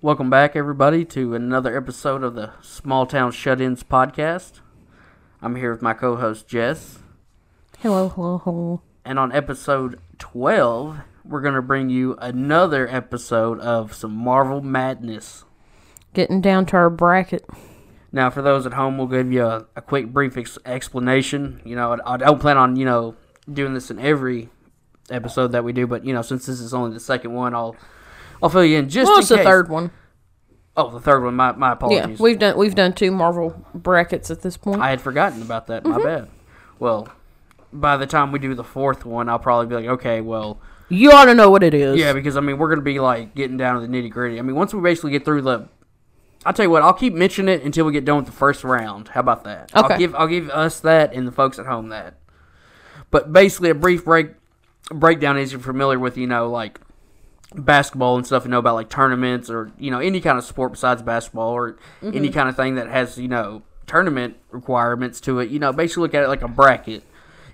Welcome back, everybody, to another episode of the Small Town Shut Ins podcast. I'm here with my co host, Jess. Hello, hello, hello. And on episode 12, we're going to bring you another episode of some Marvel Madness. Getting down to our bracket. Now, for those at home, we'll give you a, a quick, brief ex- explanation. You know, I, I don't plan on, you know, doing this in every episode that we do, but, you know, since this is only the second one, I'll. I'll fill you in just in the third one. Oh, the third one. My my Yeah, apologies. we've done we've done two Marvel brackets at this point. I had forgotten about that. Mm-hmm. My bad. Well, by the time we do the fourth one, I'll probably be like, okay, well, you ought to know what it is. yeah, because I mean, we're gonna be like getting down to the nitty gritty. I mean, once we basically get through the, I'll tell you what, I'll keep mentioning it until we get done with the first round. How about that? Okay. I'll give I'll give us that and the folks at home that. But basically, a brief break breakdown is you're familiar with, you know, like basketball and stuff and know about like tournaments or you know any kind of sport besides basketball or mm-hmm. any kind of thing that has you know tournament requirements to it. You know basically look at it like a bracket.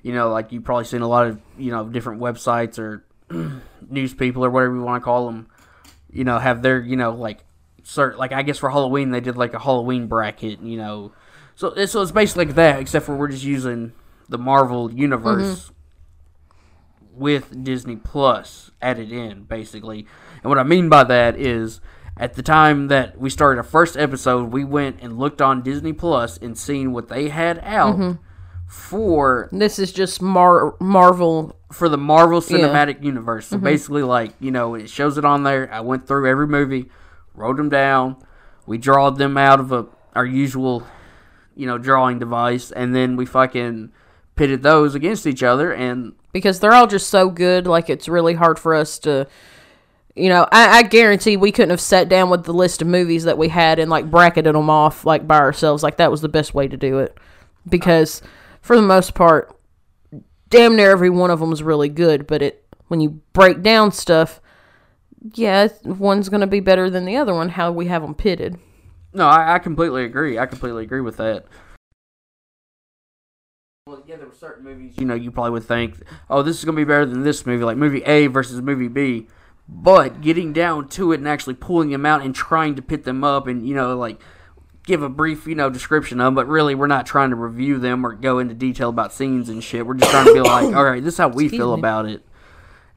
You know like you've probably seen a lot of you know different websites or news people or whatever you want to call them you know have their you know like cert like i guess for halloween they did like a halloween bracket you know. So so it's basically like that except for we're just using the marvel universe mm-hmm. With Disney Plus added in, basically. And what I mean by that is, at the time that we started our first episode, we went and looked on Disney Plus and seen what they had out mm-hmm. for This is just Mar- Marvel. for the Marvel Cinematic Universe. So mm-hmm. basically, like you know, it shows it on there. I went through every movie, wrote them down. We drawed them out of a our usual, you know, drawing device, and then we fucking pitted those against each other and because they're all just so good. Like it's really hard for us to, you know. I, I guarantee we couldn't have sat down with the list of movies that we had and like bracketed them off like by ourselves. Like that was the best way to do it, because for the most part, damn near every one of them is really good. But it when you break down stuff, yeah, one's gonna be better than the other one. How we have them pitted. No, I, I completely agree. I completely agree with that. Well, yeah, there were certain movies, you know, you probably would think, oh, this is going to be better than this movie, like movie A versus movie B. But getting down to it and actually pulling them out and trying to pit them up and, you know, like give a brief, you know, description of them, but really we're not trying to review them or go into detail about scenes and shit. We're just trying to be like, all right, this is how we Excuse feel me. about it.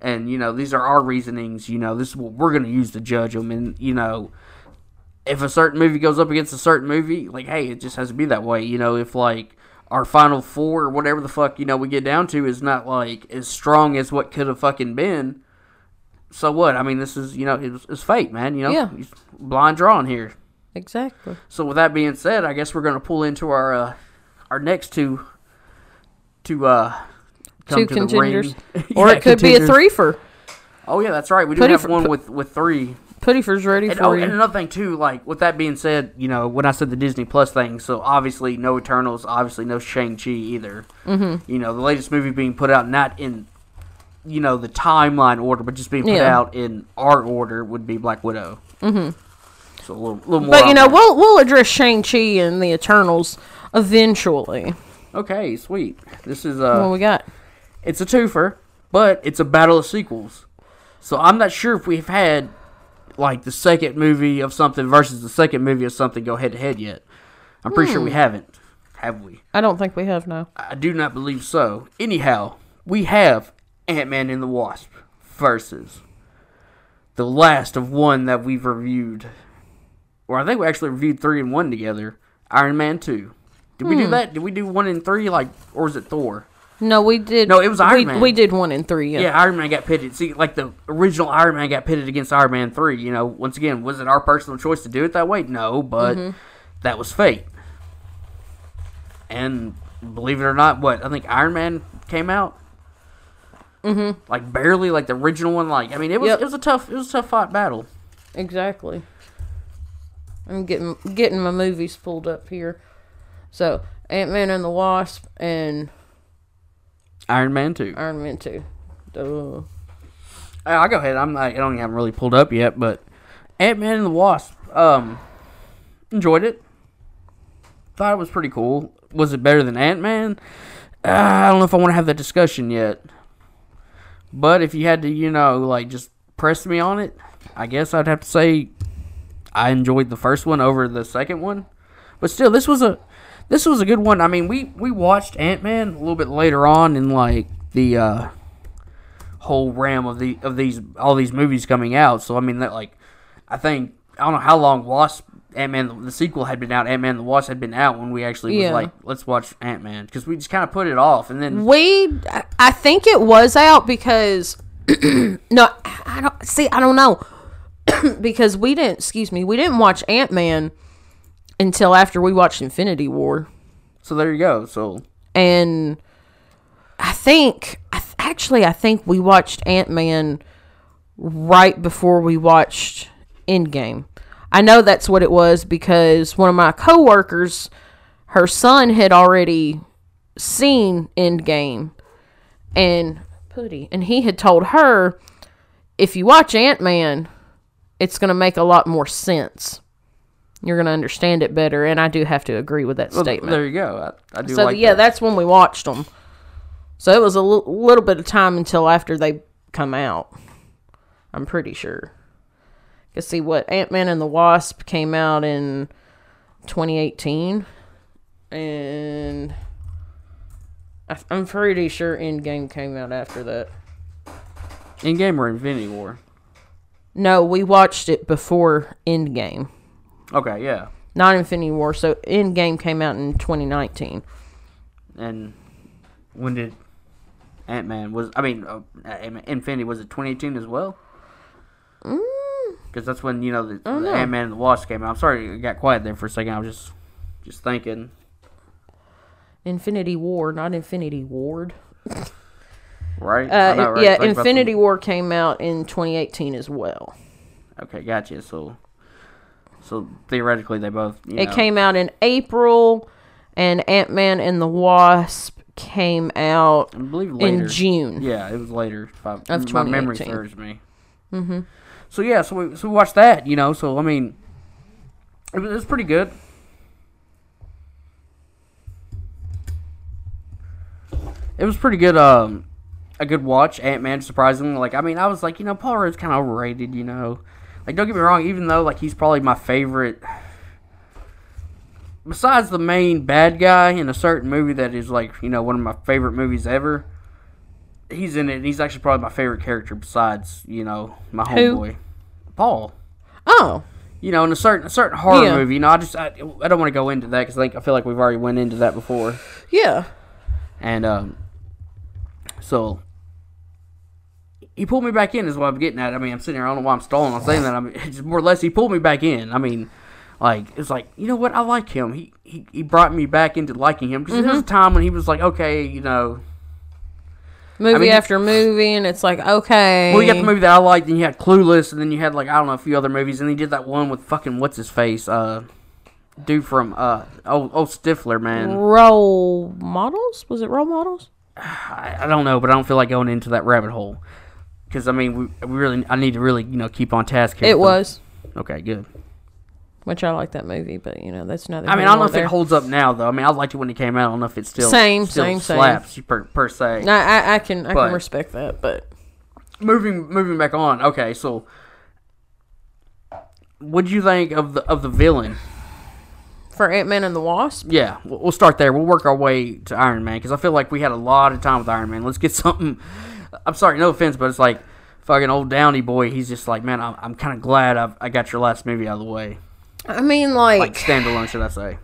And, you know, these are our reasonings, you know, this is what we're going to use to judge them. And, you know, if a certain movie goes up against a certain movie, like, hey, it just has to be that way. You know, if like our final four or whatever the fuck, you know, we get down to is not like as strong as what could have fucking been. So what? I mean, this is you know, it's, it's fate, man. You know, Yeah. Blind drawing here. Exactly. So with that being said, I guess we're gonna pull into our uh, our next two to uh come Two to the ring. or Yeah, it could be a contenders. threefer. Oh yeah, that's right. We do Putty have for- one with with three. Puttyfer's ready And, for oh, you. and another thing too, like with that being said, you know, when I said the Disney Plus thing, so obviously no Eternals, obviously no Shang Chi either. Mm-hmm. You know, the latest movie being put out not in, you know, the timeline order, but just being put Yeah. out in our order would be Black Widow. Mm-hmm. So a little, little more. But you know, that. we'll we'll address Shang Chi and the Eternals eventually. okay, sweet. This is uh, what we got? it's a twofer, but it's a battle of sequels. So I'm not sure if we've had like the second movie of something versus the second movie of something go head to head yet. I'm pretty sure we hmm. haven't. Have we? I don't think we have no. I do not believe so. Anyhow, we have Ant Man and the Wasp versus the last of one that we've reviewed. Or I think we actually reviewed three and one together. Iron Man two. Did we do hmm. that? Did we do one and three? Like, or is it Thor? No, we did. No, it was Iron we, Man. We did one in three. Yeah. Yeah, Iron Man got pitted. See, like the original Iron Man got pitted against Iron Man three. You know, once again, was it our personal choice to do it that way? No, but that was fate. And believe it or not, what I think Iron Man came out, mm-hmm. like barely, like the original one. Like I mean, it was Yep. it was a tough it was a tough fought battle. Exactly. I'm getting getting my movies pulled up here. So Ant Man and the Wasp and Iron Man two. Iron Man two. Duh. I'll go ahead. I'm not, I don't even have really pulled up yet, but Ant Man and the Wasp. Um, enjoyed it. Thought it was pretty cool. Was it better than Ant Man? Uh, I don't know if I want to have that discussion yet. But if you had to, you know, like just press me on it, I guess I'd have to say I enjoyed the first one over the second one, but still, this was a this was a good one. I mean, we we watched Ant Man a little bit later on in like the uh, whole ram of the of these all these movies coming out. So I mean that like I think I don't know how long Wasp Ant Man the sequel had been out. Ant Man the Wasp had been out when we actually Yeah. was like let's watch Ant Man because we just kind of put it off and then We, I- I think it was out because no, I don't see. I don't know because we didn't. Excuse me, we didn't watch Ant Man until after we watched Infinity War, so there you go. So and I think I th- actually I think we watched Ant Man right before we watched Endgame. I know that's what it was because one of my coworkers, her son had already seen Endgame, and Putty, and he had told her, if you watch Ant Man, it's gonna make a lot more sense. You're gonna understand it better, and I do have to agree with that well, statement. there you go. I, I do So like yeah, that. that's when we watched them. So it was a l- little bit of time until after they come out. I'm pretty sure. Cause see what Ant Man and the Wasp came out in 2018, and I- I'm pretty sure Endgame came out after that. Endgame or Infinity War. No, we watched it before Endgame, Okay, yeah, not Infinity War. So Endgame came out in 2019. and when did Ant Man was? I mean, uh, Infinity was it 2018 as well? Because that's when you know the, the. Ant Man and the Wasp came out. I'm sorry, I got quiet there for a second. I was just just thinking. Infinity War, not Infinity Ward. Right? Uh, know, right? yeah, Think Infinity War came out in 2018 as well. okay, gotcha. So, so theoretically, they both. You It know, came out in April, and Ant Man and the Wasp came out I believe later. in June. Yeah, it was later. I, Of my memory serves me. Mm-hmm. So yeah, so we so we watched that. You know, so I mean, it was, it was pretty good. It was pretty good. Um, a good watch. Ant Man, surprisingly, like I mean, I was like, you know, Paul Rudd's kind of overrated. You know, like don't get me wrong. Even though like he's probably my favorite. Besides the main bad guy in a certain movie that is like you know one of my favorite movies ever, he's in it. and He's actually probably my favorite character besides you know my homeboy, Paul. Oh, You know, in a certain a certain horror Yeah. movie. You know, I just I, I don't want to go into that because I think I feel like we've already went into that before. yeah. And um, so he pulled me back in is what I'm getting at. I mean, I'm sitting here. I don't know why I'm stalling on saying that. I mean, it's more or less he pulled me back in. I mean, like it's like you know what? I like him. He he, he brought me back into liking him because there was a time when he was like, okay, you know, Movie mean, after movie, and it's like, okay. well, you got the movie that I liked, and you had Clueless, and then you had like I don't know a few other movies, and he did that one with fucking what's his face, uh, dude from uh, oh oh Stifler, man. Role models? Was it role models? I, I don't know, but I don't feel like going into that rabbit hole. Because I mean, we, we really, I need to really, you know, keep on task here. It was, okay. Good. which I like that movie, but you know that's another. I mean, I don't know if there. it holds up now, though. I mean, I liked it when it came out. I don't know if it's still Same, still same, same. slaps per, per se. No, I, I can I But- can respect that, but Moving moving back on. Okay, so what'd you think of the of the villain? for Ant Man and the Wasp, Yeah, we'll, we'll start there. We'll work our way to Iron Man because I feel like we had a lot of time with Iron Man. Let's get something. I'm sorry, no offense, but it's like fucking old Downey boy. He's just like, man, I'm, I'm kind of glad I've, I got your last movie out of the way. I mean, like, Like standalone, should I say?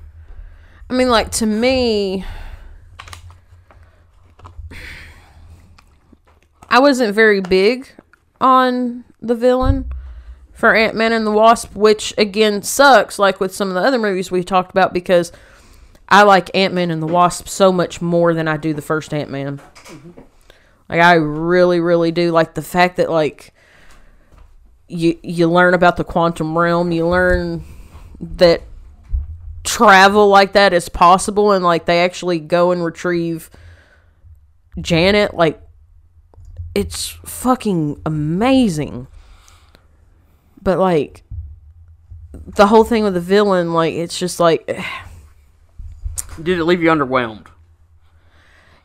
I mean, like to me, I wasn't very big on the villain for Ant Man and the Wasp, which again sucks. Like with some of the other movies we talked about, because I like Ant Man and the Wasp so much more than I do the first Ant Man. Mm-hmm. Like I really, really do like the fact that like you you learn about the quantum realm, you learn that travel like that is possible and like they actually go and retrieve Janet like it's fucking amazing. But like the whole thing with the villain like it's just like Did it leave you underwhelmed?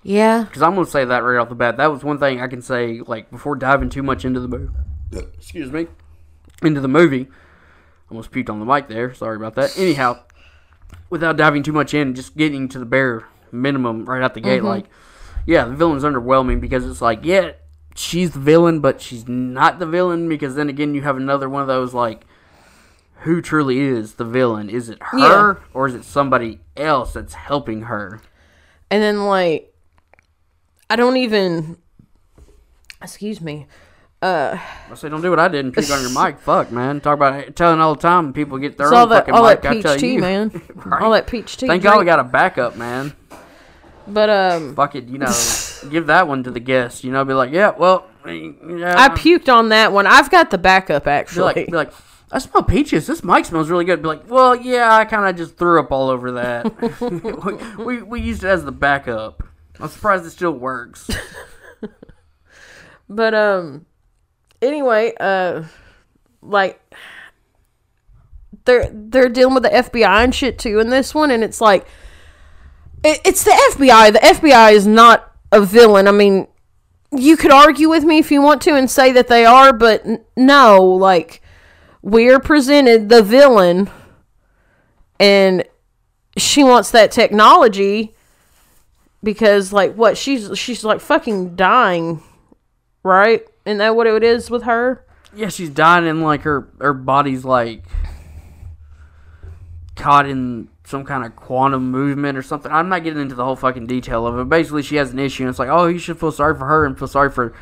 Yeah, Because I'm gonna say that right off the bat. That was one thing I can say, like before diving too much into the movie. Excuse me, into the movie. Almost puked on the mic there. Sorry about that. Anyhow, without diving too much in, just getting to the bare minimum right out the gate, mm-hmm. like, yeah, the villain's underwhelming because it's like, yeah, she's the villain, but she's not the villain because then again, you have another one of those like, who truly is the villain? Is it her Yeah. or is it somebody else that's helping her? And then like I don't even excuse me. I say, don't do what I did and puke on your mic. Fuck, man. Talk about telling all the time people get their It's own all that fucking all mic. that I peach tell tea, you. man. Right? All that peach tea. Thank God we drink. got a backup, man. But um Fuck it, you know, give that one to the guests. You know, be like, yeah, well, yeah. I puked on that one. I've got the backup Be actually. like, be like, I smell peaches. This mic smells really good. Be like, well, yeah, I kind of just threw up all over that. we, we we used it as the backup. I'm surprised it still works. But um anyway, uh like they're they're dealing with the FBI and shit too in this one and it's like it, it's the FBI. The FBI is not a villain. I mean, you could argue with me if you want to and say that they are, but n- no, like we're presented the villain and she wants that technology because like what she's she's like fucking dying right? Isn't that what it is with her? Yeah, she's dying and like her her body's like caught in some kind of quantum movement or something. I'm not getting into the whole fucking detail of it. Basically, she has an issue and it's like, oh, you should feel sorry for her and feel sorry for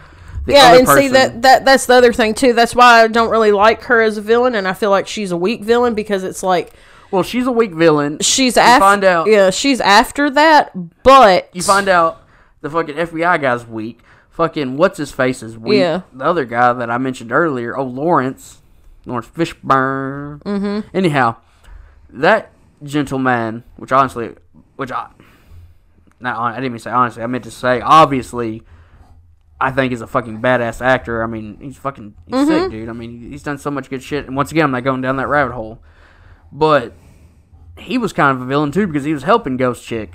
the yeah, and person. see that that that's the other thing too. That's why I don't really like her as a villain, and I feel like she's a weak villain because it's like well, she's a weak villain. she's after. find out- yeah, she's after that, but You find out the fucking FBI guy's weak. Fucking what's his face is weak. Yeah. The other guy that I mentioned earlier, oh Lawrence, Lawrence Fishburne. Mm-hmm. Anyhow, that gentleman, which honestly, which I, not I didn't mean to say honestly, I meant to say obviously. I think is a fucking badass actor. I mean, he's fucking he's sick, dude. I mean, he's done so much good shit. And once again, I'm not going down that rabbit hole, but he was kind of a villain too because he was helping Ghost Chick.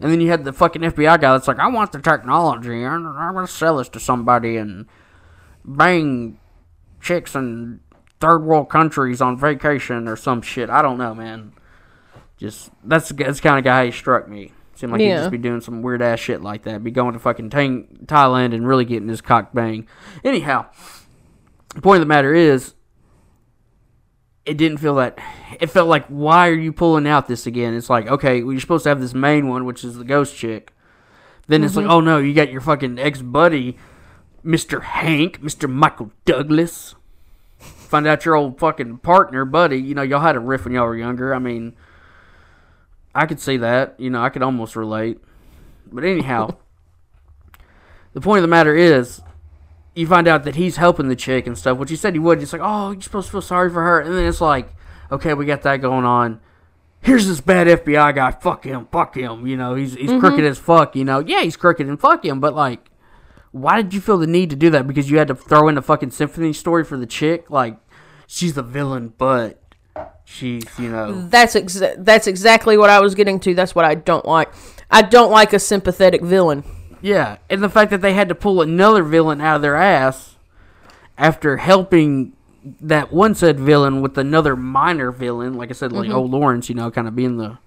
And then you had the fucking FBI guy that's like, I want the technology. I'm, I'm going to sell this to somebody and bang chicks in third world countries on vacation or some shit. I don't know, man. Just, that's, that's the kind of guy he struck me. Seemed like he'd just be doing some weird ass shit like that. Be going to fucking Tang- Thailand and really getting his cock bang. Anyhow, the point of the matter is, it didn't feel that. It felt like, why are you pulling out this again? It's like, okay, well, you're supposed to have this main one, which is the ghost chick. Then it's like, mm-hmm. oh no, you got your fucking ex buddy, Mr. Hank, Mr. Michael Douglas. Find out your old fucking partner, buddy. You know, y'all had a riff when y'all were younger. I mean, I could see that. You know, I could almost relate. But anyhow, the point of the matter is, you find out that he's helping the chick and stuff, which he said he would. It's like, oh, you're supposed to feel sorry for her. And then it's like, okay, we got that going on. Here's this bad FBI guy. Fuck him. Fuck him. You know, he's, he's mm-hmm. crooked as fuck. You know, yeah, he's crooked and fuck him. But, like, why did you feel the need to do that? Because you had to throw in a fucking symphony story for the chick? Like, she's the villain, but she's, you know. that's exa- that's exactly what I was getting to. That's what I don't like. I don't like a sympathetic villain. Yeah, and the fact that they had to pull another villain out of their ass after helping that one said villain with another minor villain, like I said, like old Lawrence, you know, kind of being the,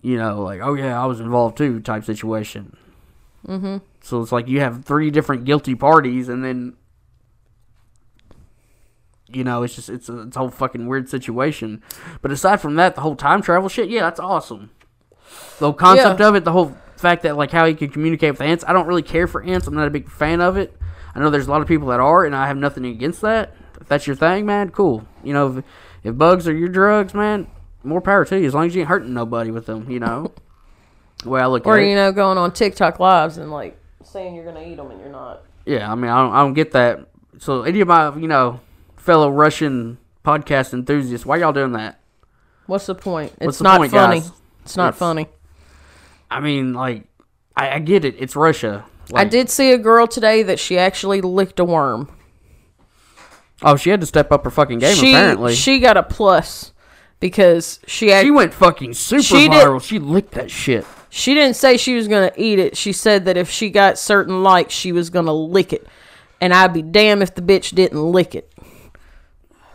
you know, like oh yeah, I was involved too type situation. Mm-hmm. So it's like you have three different guilty parties, and then, you know, it's just it's a, it's a whole fucking weird situation. But aside from that, the whole time travel shit, yeah, that's awesome. The whole concept Yeah. of it, the whole fact that like how he could communicate with ants. I don't really care for ants. I'm not a big fan of it. I know there's a lot of people that are, and I have nothing against that. If that's your thing, man, cool. You know, if, if bugs are your drugs, man, more power to you. As long as you ain't hurting nobody with them, you know. the way I look Or at it. you know, going on TikTok lives and like saying you're gonna eat them and you're not. Yeah, I mean, I don't, I don't get that. So any of my, you know, fellow Russian podcast enthusiasts, why y'all doing that? What's the point? It's the not point, funny. guys? It's not It's- funny. I mean, like, I, I get it. It's Russia. I did see a girl today that she actually licked a worm. Oh, she had to step up her fucking game. she apparently, she got a plus because she act- She went fucking super She did- viral. She licked that shit. she didn't say she was gonna eat it. She said that if she got certain likes, she was gonna lick it, and I'd be damned if the bitch didn't lick it.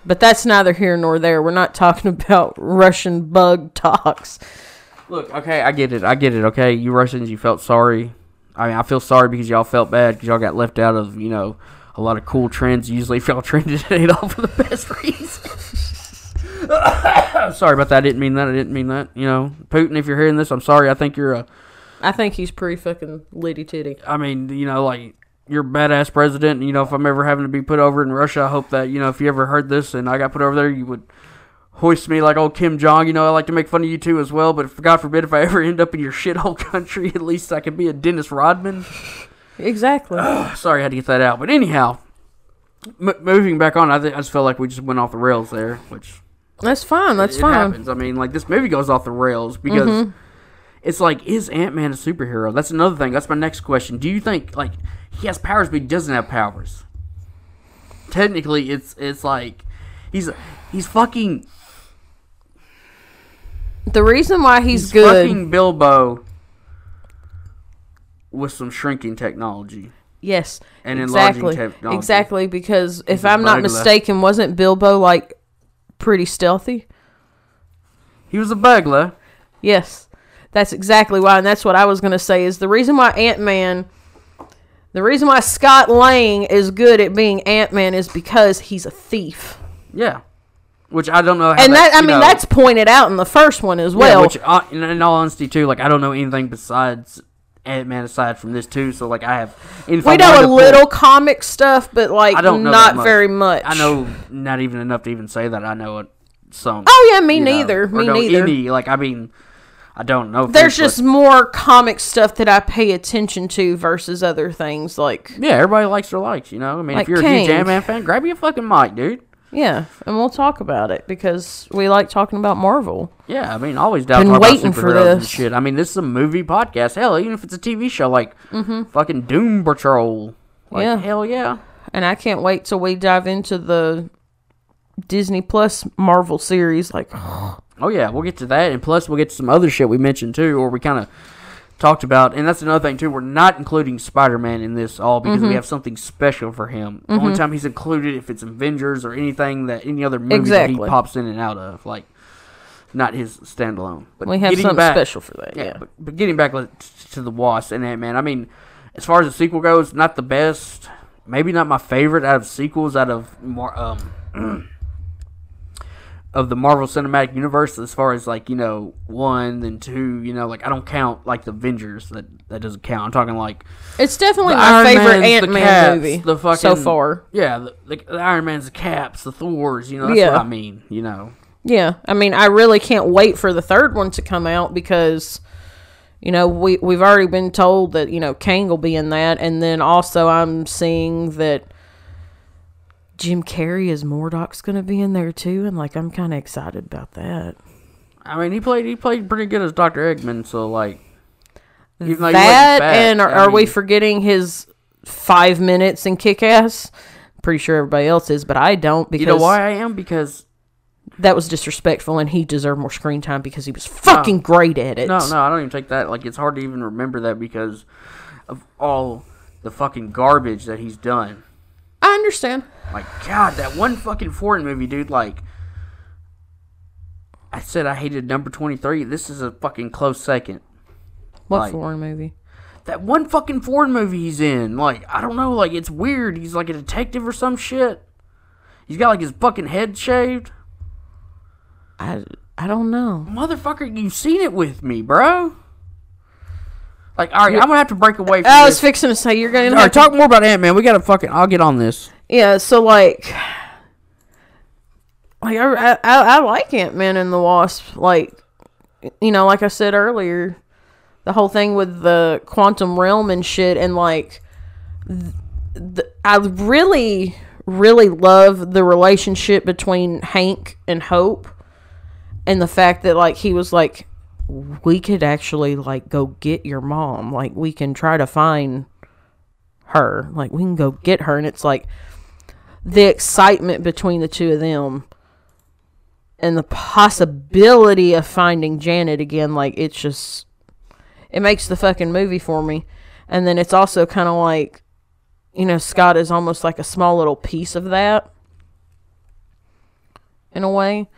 But that's neither here nor there. We're not talking about Russian bug talks. Look, okay, I get it. I get it. Okay, you Russians, you felt sorry. I mean, I feel sorry because y'all felt bad because y'all got left out of you know a lot of cool trends. Usually, if y'all trended it all for the best reasons. sorry about that. I didn't mean that. I didn't mean that. You know, Putin, if you're hearing this, I'm sorry. I think you're a. I think he's pretty fucking litty titty. I mean, you know, like you're a badass president. You know, if I'm ever having to be put over in Russia, I hope that you know if you ever heard this and I got put over there, you would hoist me like old Kim Jong. You know, I like to make fun of you too as well. But if, God forbid, if I ever end up in your shithole country, at least I can be a Dennis Rodman. Exactly. Sorry, I had to get that out. But anyhow, m- moving back on, I, th- I just felt like we just went off the rails there, which That's fine. That's it fine. happens. I mean, like this movie goes off the rails because Mm-hmm. it's like, is Ant Man a superhero? That's another thing. That's my next question. Do you think like he has powers, but he doesn't have powers? Technically, it's it's like he's he's fucking The reason why he's, he's good. fucking Bilbo with some shrinking technology. yes. and enlarging exactly. technology. Exactly. Because if I'm not mistaken, wasn't Bilbo like pretty stealthy? He was a burglar. Yes, that's exactly why, and that's what I was going to say. Is the reason why Ant Man, the reason why Scott Lang is good at being Ant Man is because he's a thief, Yeah. Which I don't know how and that I mean know- that's pointed out in the first one as well. Yeah, which, uh, in, in all honesty, too, like I don't know anything besides Ant Man aside from this too. So like I have. I we know a to pull- little comic stuff, but like I don't know not much. very much. I know not even enough to even say that I know it. Some. Oh yeah, me know, neither. or me neither. Any like I mean, I don't know. There's just more comic stuff that I pay attention to versus other things like yeah. Everybody likes their likes, you know. I mean, Like if you're a huge King. Ant Man fan, grab you a fucking mic, dude. Yeah, and we'll talk about it because we like talking about Marvel. Yeah, I mean, always down Been waiting for this. shit. I mean, this is a movie podcast. Hell, even if it's a TV show, like fucking Doom Patrol. Like, Mm-hmm. Yeah. hell yeah. and I can't wait till we dive into the Disney Plus Marvel series. Like, Oh yeah, we'll get to that, and plus we'll get to some other shit we mentioned too, or we kind of talked about, and that's another thing too. We're not including Spider-Man in this all because Mm-hmm. we have something special for him. The only time he's included if it's Avengers or anything that any other movie that he pops in and out of, like not his standalone. But we have something back- special for that. Yeah, Yeah, But, but getting back to the Wasp and Ant Man, I mean, as far as the sequel goes, not the best. Maybe not my favorite out of sequels out of more. um of the Marvel Cinematic Universe. As far as like you know, one then two, you know, like I don't count like the Avengers. That that doesn't count. I'm talking like it's definitely my Iron favorite Ant Man movie the fucking, so far. yeah, the, the, the Iron Man's, the Caps, the Thors. You know, that's Yeah. what I mean. You know. Yeah, I mean, I really can't wait for the third one to come out because, you know, we we've already been told that you know Kang will be in that, and then also I'm seeing that Jim Carrey as Mordoc's going to be in there too, and like I'm kind of excited about that. I mean, he played he played pretty good as Doctor Eggman. So like. even though he wasn't that and are, I are we forgetting his five minutes in Kick Ass? Pretty sure everybody else is, but I don't because You know why I am? Because that was disrespectful, and he deserved more screen time because he was fucking great at it. no, no, I don't even take that. Like it's hard to even remember that because of all the fucking garbage that he's done. I understand. My God, that one fucking foreign movie, dude. Like I said, I hated number twenty three. This is a fucking close second. What Like- foreign movie? That one fucking foreign movie he's in. Like I don't know. Like it's weird. He's like a detective or some shit. He's got like his fucking head shaved. I I don't know. Motherfucker, you've seen it with me, bro. Like, all right, I'm gonna have to break away from I was this. fixing to say you're gonna All to- talk more about Ant Man. We gotta fucking. I'll get on this. Yeah, so like, like I I, I like Ant Man and the Wasp. Like, you know, like I said earlier, the whole thing with the quantum realm and shit, and like, th- th- I really, really love the relationship between Hank and Hope, and the fact that like he was like, we could actually like go get your mom. Like we can try to find her. Like we can go get her, and it's like the excitement between the two of them and the possibility of finding Janet again, like it's just it makes the fucking movie for me. And then it's also kind of like you know, Scott is almost like a small little piece of that. in a way.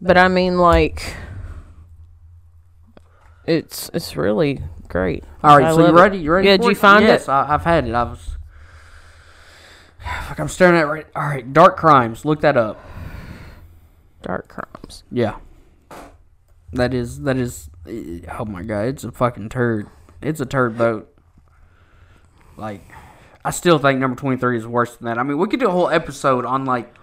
But I mean, like, it's it's really great. All right, I so you ready? You ready? Yeah, did you it? find yes, it? I, I've had it. I was. Fuck, I'm staring at it right. All right, Dark Crimes. Look that up. Dark Crimes. Yeah. That is that is. eh, Oh my god, it's a fucking turd. It's a turd boat. Like, I still think number twenty three is worse than that. I mean, we could do a whole episode on like.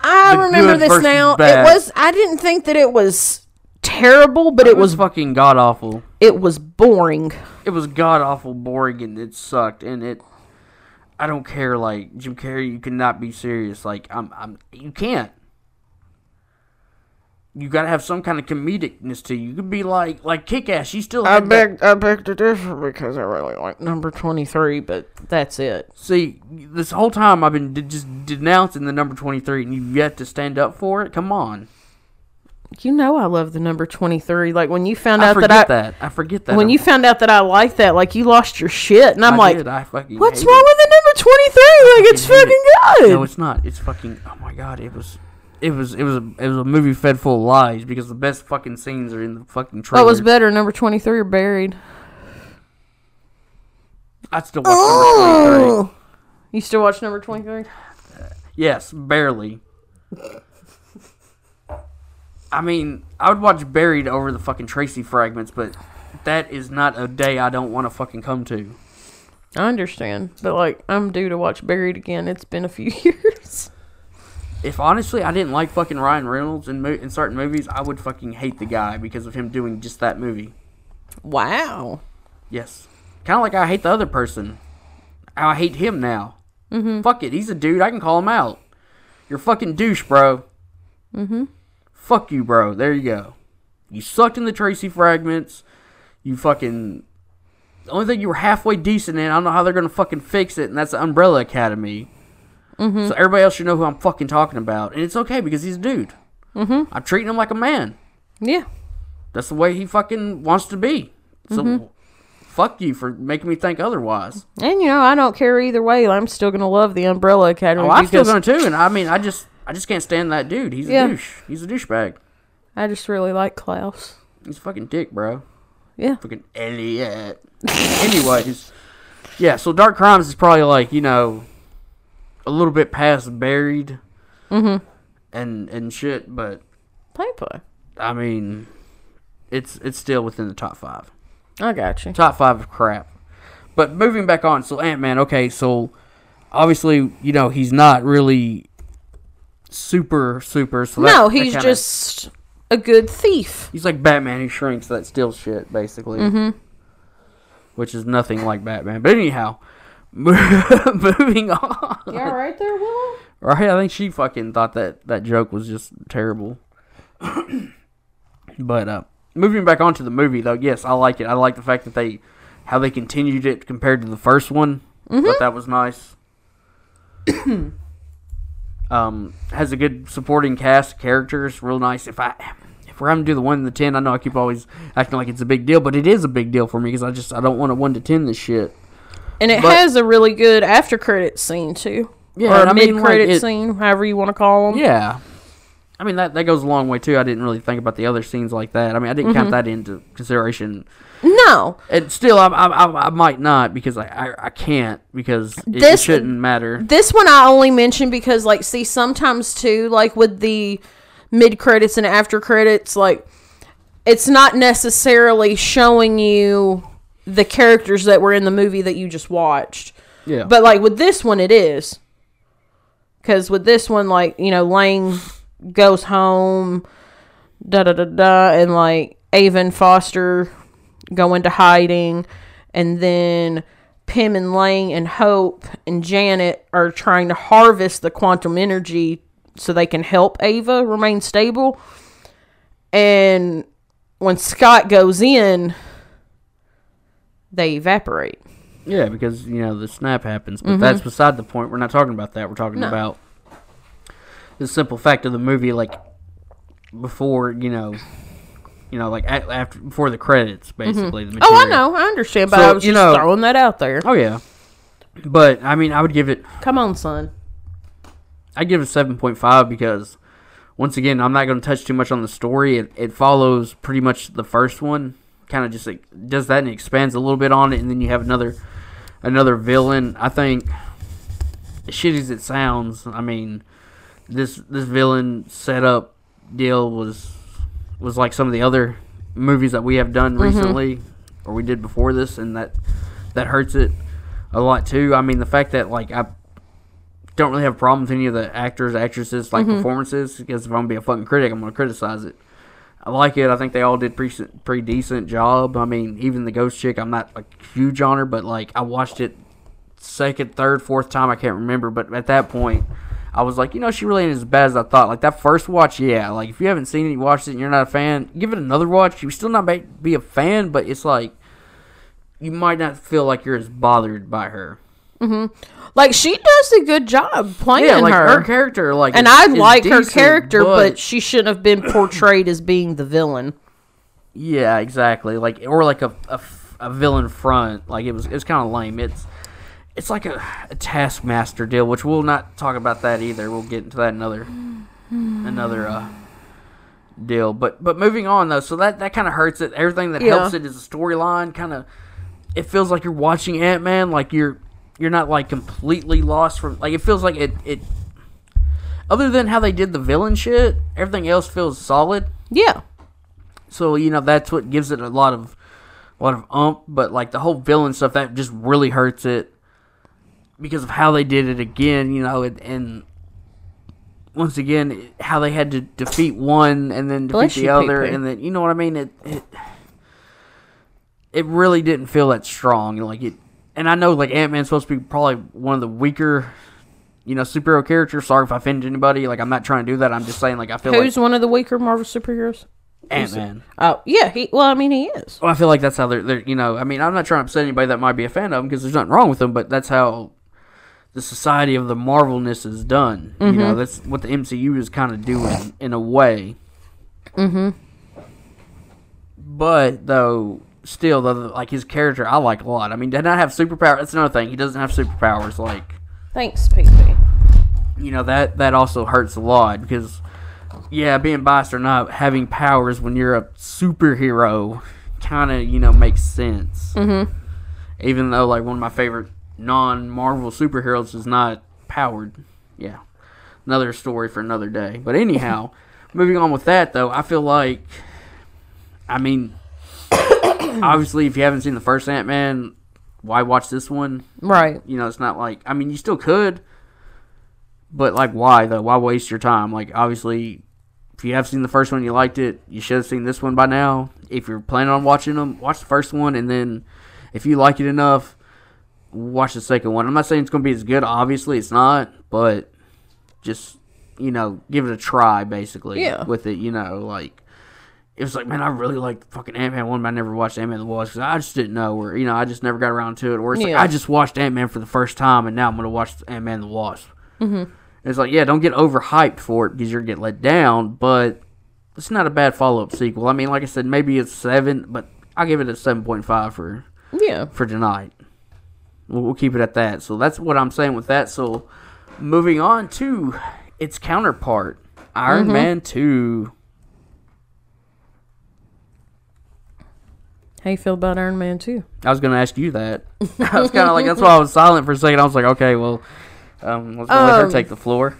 I remember this now. bad. It was. I didn't think that it was terrible, but It was fucking god awful. it was boring. It was god awful, boring, and it sucked. And it, I don't care. Like Jim Carrey, you cannot be serious. Like I'm, I'm. You can't. You gotta have some kind of comedicness to you. You could be like, like Kick Ass. You still. I beg, I beg to differ because I really like number twenty three, but that's it. See, this whole time I've been de- just denouncing the number twenty three, and you've yet to stand up for it. Come on, You know I love the number twenty three. Like when you found I out forget that I that. I forget that. when you found out that I like that, like you lost your shit, and I'm I like, did, I fucking what's wrong it. with the number twenty three? Like it's fucking fucking good. No, it's not. It's fucking. Oh my god! It was. It was. It was. A, it was a movie fed full of lies because the best fucking scenes are in the fucking trailer. what was better, number twenty three or buried? I still watch number twenty three. You still watch number twenty three? Yes, barely. I mean, I would watch Buried over the fucking Tracey fragments, but that is not a day I don't want to fucking come to. I understand, but like I'm due to watch Buried again. It's been a few years. If honestly I didn't like fucking Ryan Reynolds in, mo- in certain movies, I would fucking hate the guy because of him doing just that movie. Wow. Yes. Kind of like I hate the other person. I hate him now. Mm-hmm. Fuck it. He's a dude. I can call him out. You're fucking douche, bro. Mm-hmm. Fuck you, bro. There you go. You sucked in the Tracey fragments. You fucking. The only thing you were halfway decent in, I don't know how they're gonna fucking fix it, and that's the Umbrella Academy. Mm-hmm. So everybody else should know who I'm fucking talking about, and it's okay because he's a dude. Mm-hmm. I'm treating him like a man. Yeah. That's the way he fucking wants to be. So, fuck you for making me think otherwise. And you know, I don't care either way. I'm still gonna love the Umbrella Academy Oh, I'm still gonna too, and I mean, I just, I just can't stand that dude. He's a douche. He's a douchebag. I just really like Klaus. He's a fucking dick, bro. Yeah. Fucking Elliot. Anyways, yeah. So Dark Crimes is probably like you know, a little bit past buried, Mm-hmm. and and shit, but Play play. I mean, it's it's still within the top five. I got you. top five of crap. But moving back on, so Ant Man, okay, so obviously, you know, he's not really super, super. So that, no, that he's kinda- just a good thief. he's like Batman. He shrinks that steals shit, basically, Mm-hmm. which is nothing like Batman. But anyhow, moving on. You all right there, Willow? Right, I think she fucking thought that that joke was just terrible. but uh, moving back onto the movie, though, yes, I like it. I like the fact that they how they continued it compared to the first one. Thought that was nice. um, has a good supporting cast of characters, real nice. If I if we're having to do the one and the ten, I know I keep always acting like it's a big deal, but it is a big deal for me because I just I don't want a one to ten this shit. And it But- has a really good after credit scene too. Yeah, or and a I mean, mid credit like, scene, however you want to call them. Yeah. I mean that that goes a long way too. I didn't really think about the other scenes like that. I mean, I didn't Mm-hmm. count that into consideration. No, And still, I, I, I, I might not because I, I, I can't because it, it This- shouldn't matter. this one I only mentioned because, like, see, sometimes too, like with the mid credits and after credits, like, it's not necessarily showing you the characters that were in the movie that you just watched. Yeah, But like with this one, it is because with this one, like you know, Lang goes home, da da da da, and like Ava and Foster go into hiding, and then Pym and Lang and Hope and Janet are trying to harvest the quantum energy so they can help Ava remain stable. And when Scott goes in, they evaporate. yeah, because you know the snap happens, but mm-hmm. that's beside the point. We're not talking about that. We're talking No. about the simple fact of the movie, like before you know, you know, like a after before the credits, mm-hmm. basically. The Oh, I material. know, I understand, but So, I was you just know- throwing that out there. Oh yeah, but I mean, I would give it Come on, son. I give it seven point five because once again, I'm not going to touch too much on the story. It, it follows pretty much the first one, kind of just like, does that and expands a little bit on it, and then you have another another villain. I think, as shitty as it sounds, I mean, this this villain setup deal was was like some of the other movies that we have done mm-hmm. recently or we did before this, and that that hurts it a lot too. I mean, the fact that like I don't really have a problem with any of the actors, actresses, like mm-hmm. performances, because if I'm gonna be a fucking critic, I'm gonna criticize it. I like it. I think they all did pretty pretty decent job. I mean, even the ghost chick, I'm not like huge on her, but like I watched it second, third, fourth time, I can't remember. But at that point, I was like, you know, she really ain't as bad as I thought. Like that first watch, yeah. Like if you haven't seen it, you watched it, and you're not a fan, give it another watch. You still not be be a fan, but it's like you might not feel like you're as bothered by her. Mm-hmm. Like she does a good job playing Yeah, like her. her, character, like and is- I like her character, but, she shouldn't have been portrayed as being the villain. Yeah, exactly. Like or like a a villain front. Like it was it's kind of lame. It's it's like a, a taskmaster deal, which we'll not talk about that either. We'll get into that another another uh deal. But but moving on though, so that that kind of hurts it. Everything that Yeah. helps it is a storyline. Kind of it feels like you're watching Ant Man. Like you're you're not like completely lost from. Like it feels like it it. Other than how they did the villain shit, everything else feels solid. Yeah. So you know that's what gives it a lot of, a lot of ump. But like the whole villain stuff, that just really hurts it because of how they did it again. You know, and, and once again how they had to defeat one and then defeat the other, and then you know what I mean. It it it really didn't feel that strong. Like it, and I know like Ant Man's supposed to be probably one of the weaker. You know, superhero characters. Sorry if I offended anybody. Like, I'm not trying to do that. I'm just saying, like, I feel Who's like one of the weaker Marvel superheroes? Ant Man. Oh, yeah. He. Well, I mean, he is. Well, I feel like that's how they're, they're, you know, I mean, I'm not trying to upset anybody that might be a fan of them because there's nothing wrong with them, but that's how the society of the Marvelness is done. You know, that's what the MCU is kind of doing in a way. Mm-hmm. But though, still, though, like his character, I like a lot. I mean, did not have superpower. That's another thing. He doesn't have superpowers. Like, Thanks, PP. you know, that that also hurts a lot because, yeah, being biased or not, having powers when you're a superhero kind of you know makes sense. Mm-hmm. Even though like one of my favorite non-Marvel superheroes is not powered. Yeah, another story for another day. But anyhow, moving on with that though, I feel like, I mean, obviously if you haven't seen the first Ant Man, why watch this one? Right. You know, it's not like I mean, you still could, but like, why though? Why waste your time? Like, obviously, if you have seen the first one, you liked it. You should have seen this one by now. If you're planning on watching them, watch the first one, and then if you like it enough, watch the second one. I'm not saying it's going to be as good. Obviously, it's not, but just you know, give it a try. Basically, Yeah. with it, you know, like. It was like, man, I really like fucking Ant Man one, but I never watched Ant Man the Wasp because I just didn't know, or you know, I just never got around to it. Or it's Yeah. like I just watched Ant Man for the first time, and now I'm gonna watch Ant Man the Wasp. Mm-hmm. It's like, yeah, don't get overhyped for it because you're gonna get let down, but it's not a bad follow up sequel. I mean, like I said, maybe it's seven, but I'll give it a seven point five for Yeah. for tonight. We'll, keep it at that. So that's what I'm saying with that. So moving on to its counterpart, Iron Man Two. How you feel about Iron Man 2? I was gonna ask you that. I was kind of like that's why I was silent for a second. I was like, okay, well, um, let's let her Um, take the floor.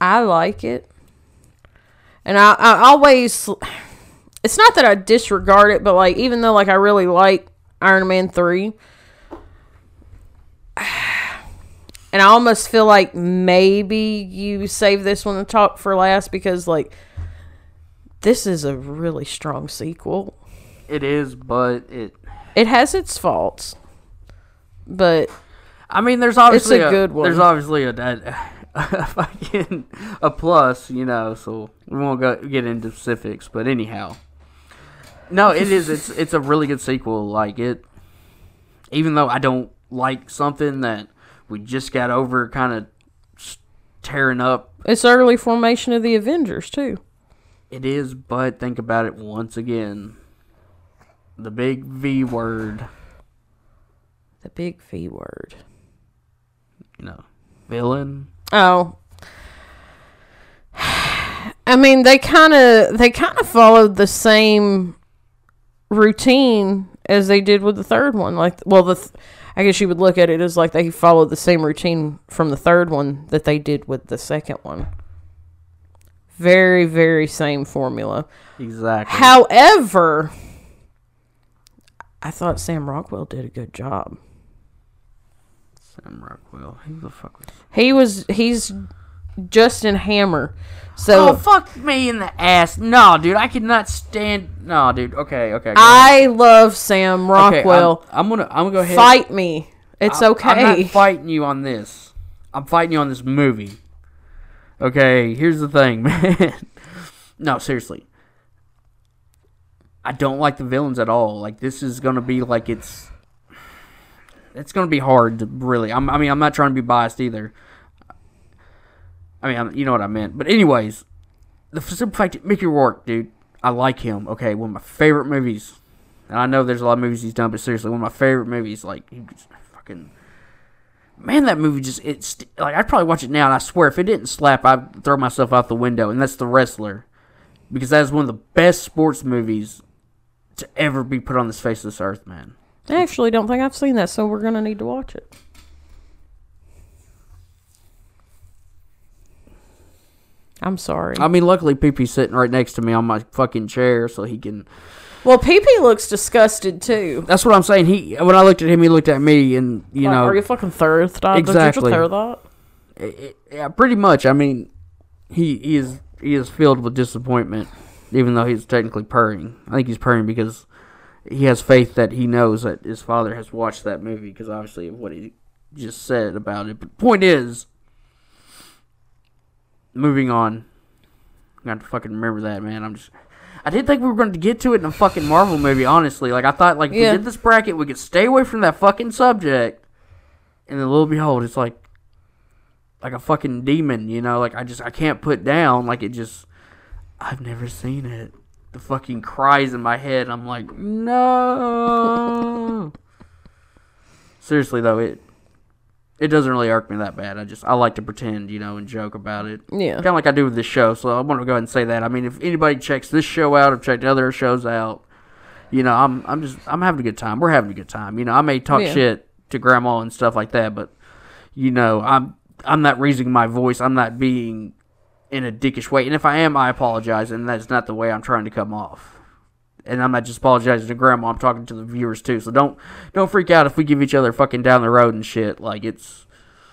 I like it. And I, I always it's not that I disregard it, but like even though like I really like Iron Man 3 and I almost feel like maybe you save this one to talk for last because like this is a really strong sequel. It is, but it. It has its faults. But I mean, there's obviously a good one. There's obviously a, a, a fucking a plus, you know. So we won't go get into specifics, but anyhow, no, it is. It's it's a really good sequel. Like it, even though I don't like something that we just got over, kind of tearing up. it's early formation of the Avengers too. It is, but think about it once again. The big V word, The big V word. you know, villain. Oh. I mean, they kind of they kind of followed the same routine as they did with the third one. Like, well, the th- I guess you would look at it as like they followed the same routine from the third one that they did with the second one. Very, very same formula. Exactly. However, I thought Sam Rockwell did a good job. Sam Rockwell. Who the fuck was? He was he's Justin Hammer. So Oh fuck me in the ass! No, dude, I could not stand. No, dude. Okay, okay. I love Sam Okay, Rockwell. I'm, I'm gonna. I'm gonna go ahead. Fight me. It's I- okay. I'm not fighting you on this. I'm fighting you on this movie. Okay, here's the thing, man. no, seriously. I don't like the villains at all. Like this is gonna be like it's. It's gonna be hard to really. I'm, I mean, I'm not trying to be biased either. I mean, you know what I meant. But anyways, the simple fact that Mickey Rourke, dude, I like him. Okay, one of my favorite movies. And I know there's a lot of movies he's done, but seriously, one of my favorite movies. Like fucking man, that movie just it's like I'd probably watch it now, and I swear if it didn't slap, I'd throw myself out the window. And that's The Wrestler, because that is one of the best sports movies to ever be put on this face of this earth, man. I actually don't think I've seen that, so we're gonna need to watch it. I'm sorry. I mean, luckily, PP's sitting right next to me on my fucking chair, so he can. well, PP looks disgusted too. That's what I'm saying. He when I looked at him, he looked at me, and you Like, know, are you fucking thirsty? Exactly. Did you that? I- I- yeah, pretty much. I mean, he, he is he is filled with disappointment, even though he's technically purring. I think he's purring because he has faith that he knows that his father has watched that movie because obviously of what he just said about it. But point is, moving on. I got to fucking remember that, man. I'm just. I didn't think we were going to get to it in a fucking Marvel movie, honestly. Like I thought, like if Yeah. we did this bracket, we could stay away from that fucking subject. And then, lo and behold, it's like like a fucking demon, you know. Like I just I can't put down. Like it just I've never seen it. The fucking cries in my head. I'm like no. Seriously though, it it doesn't really irk me that bad. I just I like to pretend, you know, and joke about it. Yeah. Kind of like I do with this show. So I want to go ahead and say that. I mean, if anybody checks this show out or checked other shows out, you know, I'm I'm just I'm having a good time. We're having a good time. You know, I may talk Yeah. shit to grandma and stuff like that, but you know, I'm I'm not raising my voice. I'm not being in a dickish way. And if I am, I apologize. And that's not the way I'm trying to come off. And I'm not just apologizing to grandma. I'm talking to the viewers too. So don't don't freak out if we give each other fucking down the road and shit. Like it's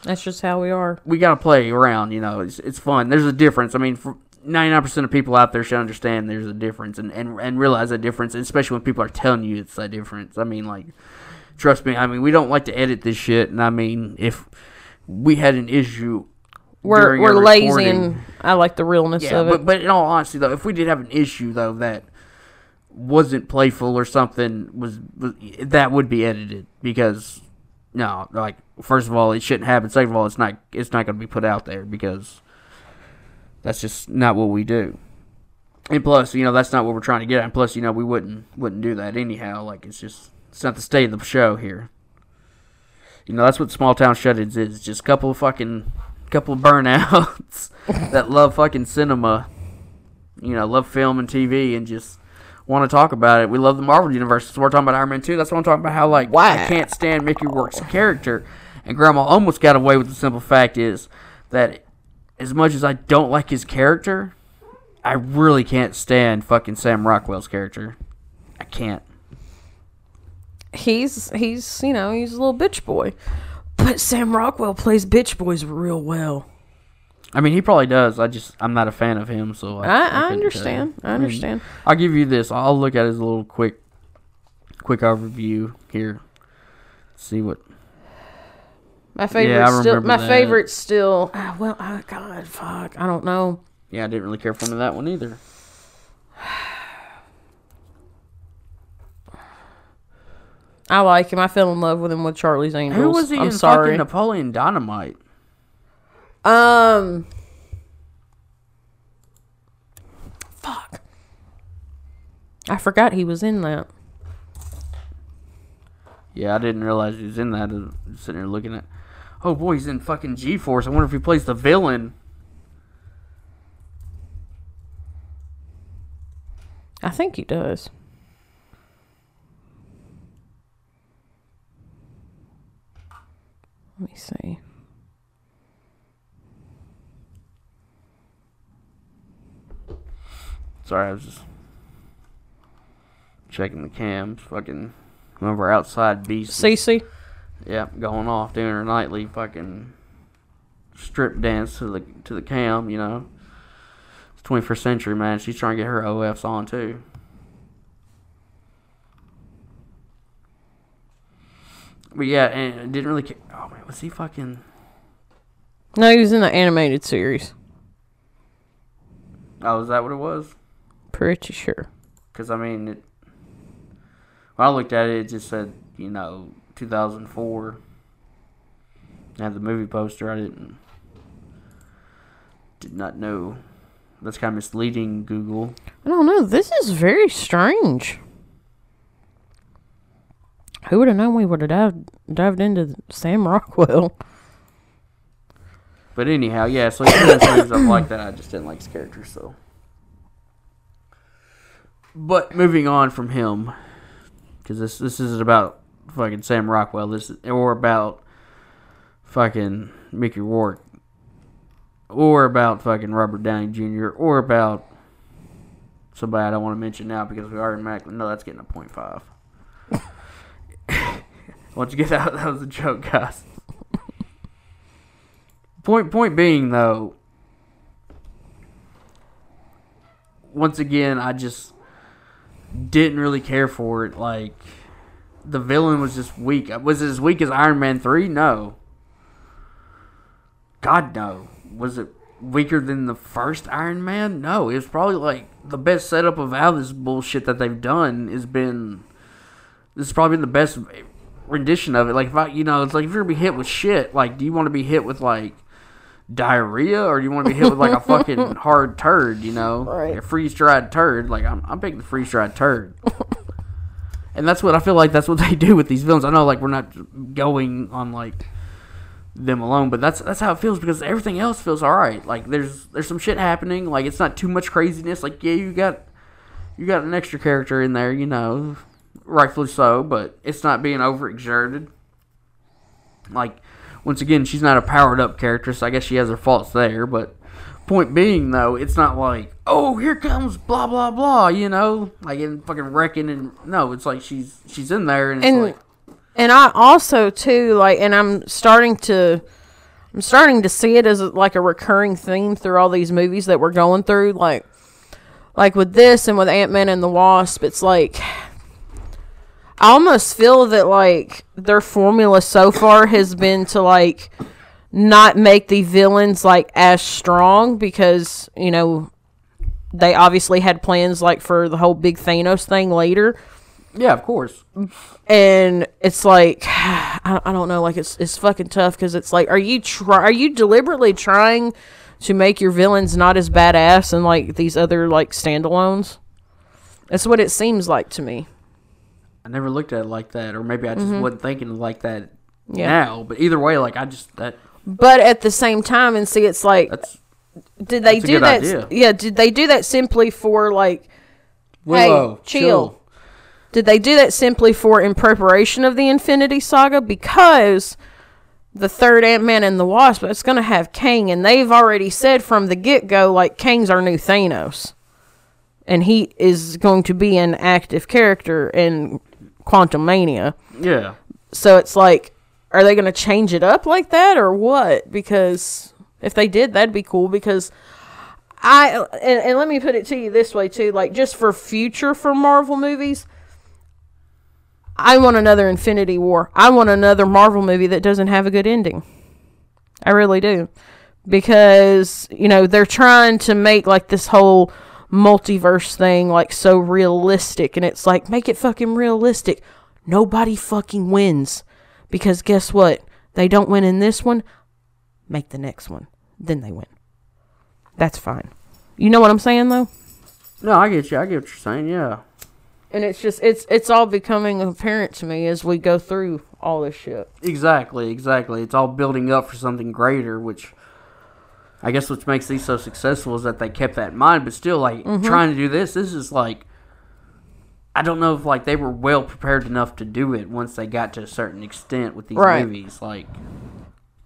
That's just how we are. we gotta play around. You know, it's it's fun. There's a difference. I mean, for 99% of people out there should understand there's a difference and, and and realize that difference, especially when people are telling you it's that difference. I mean, like, trust me. I mean, we don't like to edit this shit, and I mean, if we had an issue, We're we're lazy and I like the realness yeah, of it. but but in all honesty though, if we did have an issue though that wasn't playful or something, was, was that would be edited because no, like first of all, it shouldn't happen. Second of all, it's not it's not going to be put out there because that's just not what we do. And plus, you know, that's not what we're trying to get at. And plus, you know, we wouldn't wouldn't do that anyhow. Like it's just it's not the state of the show here. You know, that's what small town shut-ins is. Just a couple of fucking couple of burnouts that love fucking cinema. You know, love film and TV and just want to talk about it. We love the Marvel universe. So we're talking about Iron Man 2. That's what I'm talking about. How like Wow. I can't stand Mickey Rourke's character, and Grandma almost got away with the simple fact is that as much as I don't like his character, I really can't stand fucking Sam Rockwell's character. I can't. he's he's you know he's a little bitch boy, but Sam Rockwell plays bitch boys real well. I mean, he probably does. I just I'm not a fan of him, so I, I, I couldn't tell understand. I mean, understand. I'll give you this. I'll look at his little quick, quick overview here. See what. My favorite Yeah, still remember my that. favorite still. ah, well, oh, God, fuck, I don't know. Yeah, I didn't really care for him in that one either. I like him. I fell in love with him with Charlie's Angels. Who was he I'm in sorry. fucking Napoleon Dynamite? Um. Fuck. I forgot he was in that. Yeah, I didn't realize he was in that. I'm sitting here looking at. Oh boy, he's in fucking G Force. I wonder if he plays the villain. I think he does. Let me see. Sorry, I was just checking the cams. Fucking remember outside beast. Cece? Yeah, going off doing her nightly fucking strip dance to the to the cam. You know, it's 21st century, man. She's trying to get her OFs on too. But yeah, and it didn't really. Ca- oh man, was he fucking? No, he was in the animated series. Oh, is that what it was? Pretty sure. Because I mean, it, when I looked at it, it just said you know 2004. I had the movie poster, I didn't did not know. That's kind of misleading, Google. I don't know. This is very strange. Who would have known we would have dived, dived into Sam Rockwell? But anyhow, yeah. So he does moves up like that. I just didn't like his character, so. But moving on from him, because this this isn't about fucking Sam Rockwell. This or about fucking Mickey Rourke, or about fucking Robert Downey Jr., or about somebody I don't want to mention now because we already met. No, that's getting a point five. Once you get that, that was a joke, guys. Point point being though, once again, I just didn't really care for it. Like the villain was just weak. Was it as weak as Iron Man three? No. God no. Was it weaker than the first Iron Man? No. It was probably like the best setup of all this bullshit that they've done has been. This has probably the best rendition of it. Like if I, you know, it's like if you're gonna be hit with shit, like do you want to be hit with like diarrhea or do you want to be hit with like a fucking hard turd? You know, Right. like a freeze dried turd. Like I'm, I'm picking the freeze dried turd. and that's what I feel like. That's what they do with these villains. I know, like we're not going on like them alone, but that's that's how it feels because everything else feels all right. Like there's there's some shit happening. Like it's not too much craziness. Like yeah, you got you got an extra character in there, you know, rightfully so, but it's not being overexerted. Like once again, she's not a powered up character, so I guess she has her faults there. But point being, though, it's not like oh here comes blah blah blah, you know, like in fucking wrecking and no, it's like she's she's in there and it's And- like And I also too like, and I'm starting to, I'm starting to see it as like a recurring theme through all these movies that we're going through. Like, like with this and with Ant Man and the Wasp, it's like. I almost feel that like their formula so far has been to like not make the villains like as strong because you know they obviously had plans like for the whole big Thanos thing later. Yeah, of course. and it's like I, I don't know like it's it's fucking tough because it's like are you try are you deliberately trying to make your villains not as badass and like these other like standalones? That's what it seems like to me I never looked at it like that, or maybe I just wasn't thinking like that Mm-hmm. Yeah. now. But either way, like I just that but at the same time and see it's like that's did they do good that idea. yeah did they do that simply for like Willow. hey chill. Did they do that simply for in preparation of the Infinity Saga? Because the third Ant Man and the Wasp, it's going to have Kang, and they've already said from the get go, like, Kang's our new Thanos. And he is going to be an active character in Quantumania. Yeah. So it's like, are they going to change it up like that or what? Because if they did, that'd be cool. Because I, and, and let me put it to you this way too, like just for future for Marvel movies, I want another Infinity War. I want another Marvel movie that doesn't have a good ending. I really do. Because, you know, they're trying to make like this whole multiverse thing like so realistic and it's like make it fucking realistic. Nobody fucking wins. Because guess what? They don't win in this one. Make the next one. Then they win. That's fine. You know what I'm saying though? No, I get you. I get what you're saying. Yeah. And it's just it's it's all becoming apparent to me as we go through all this shit. Exactly. Exactly. It's all building up for something greater, which I guess what makes these so successful is that they kept that in mind. But still, like Mm-hmm. trying to do this, this is like I don't know if like they were well prepared enough to do it once they got to a certain extent with these Right. movies. Like,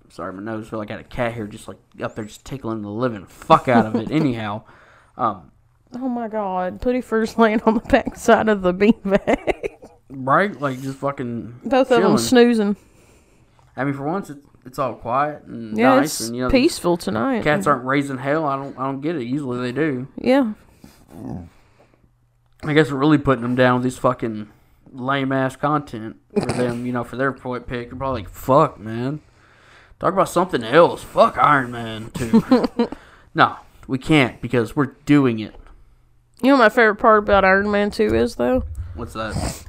sorry, my nose feel like I got a cat here just like up there just tickling the living fuck out of it. Anyhow, um, Oh my god. Putty first laying on the back side of the beanbag. right? Like just fucking Both of them snoozing. I mean, for once, it's it's all quiet and Yeah, nice, it's and you know, peaceful tonight. cats aren't raising hell. I don't I don't get it. Usually they do. Yeah. I guess we're really putting them down with these fucking lame ass content for them, you know, for their point pick. They're probably like, fuck, man. Talk about something else. Fuck Iron Man 2. no, we can't because we're doing it. You know what my favorite part about Iron Man 2 is, though? What's that?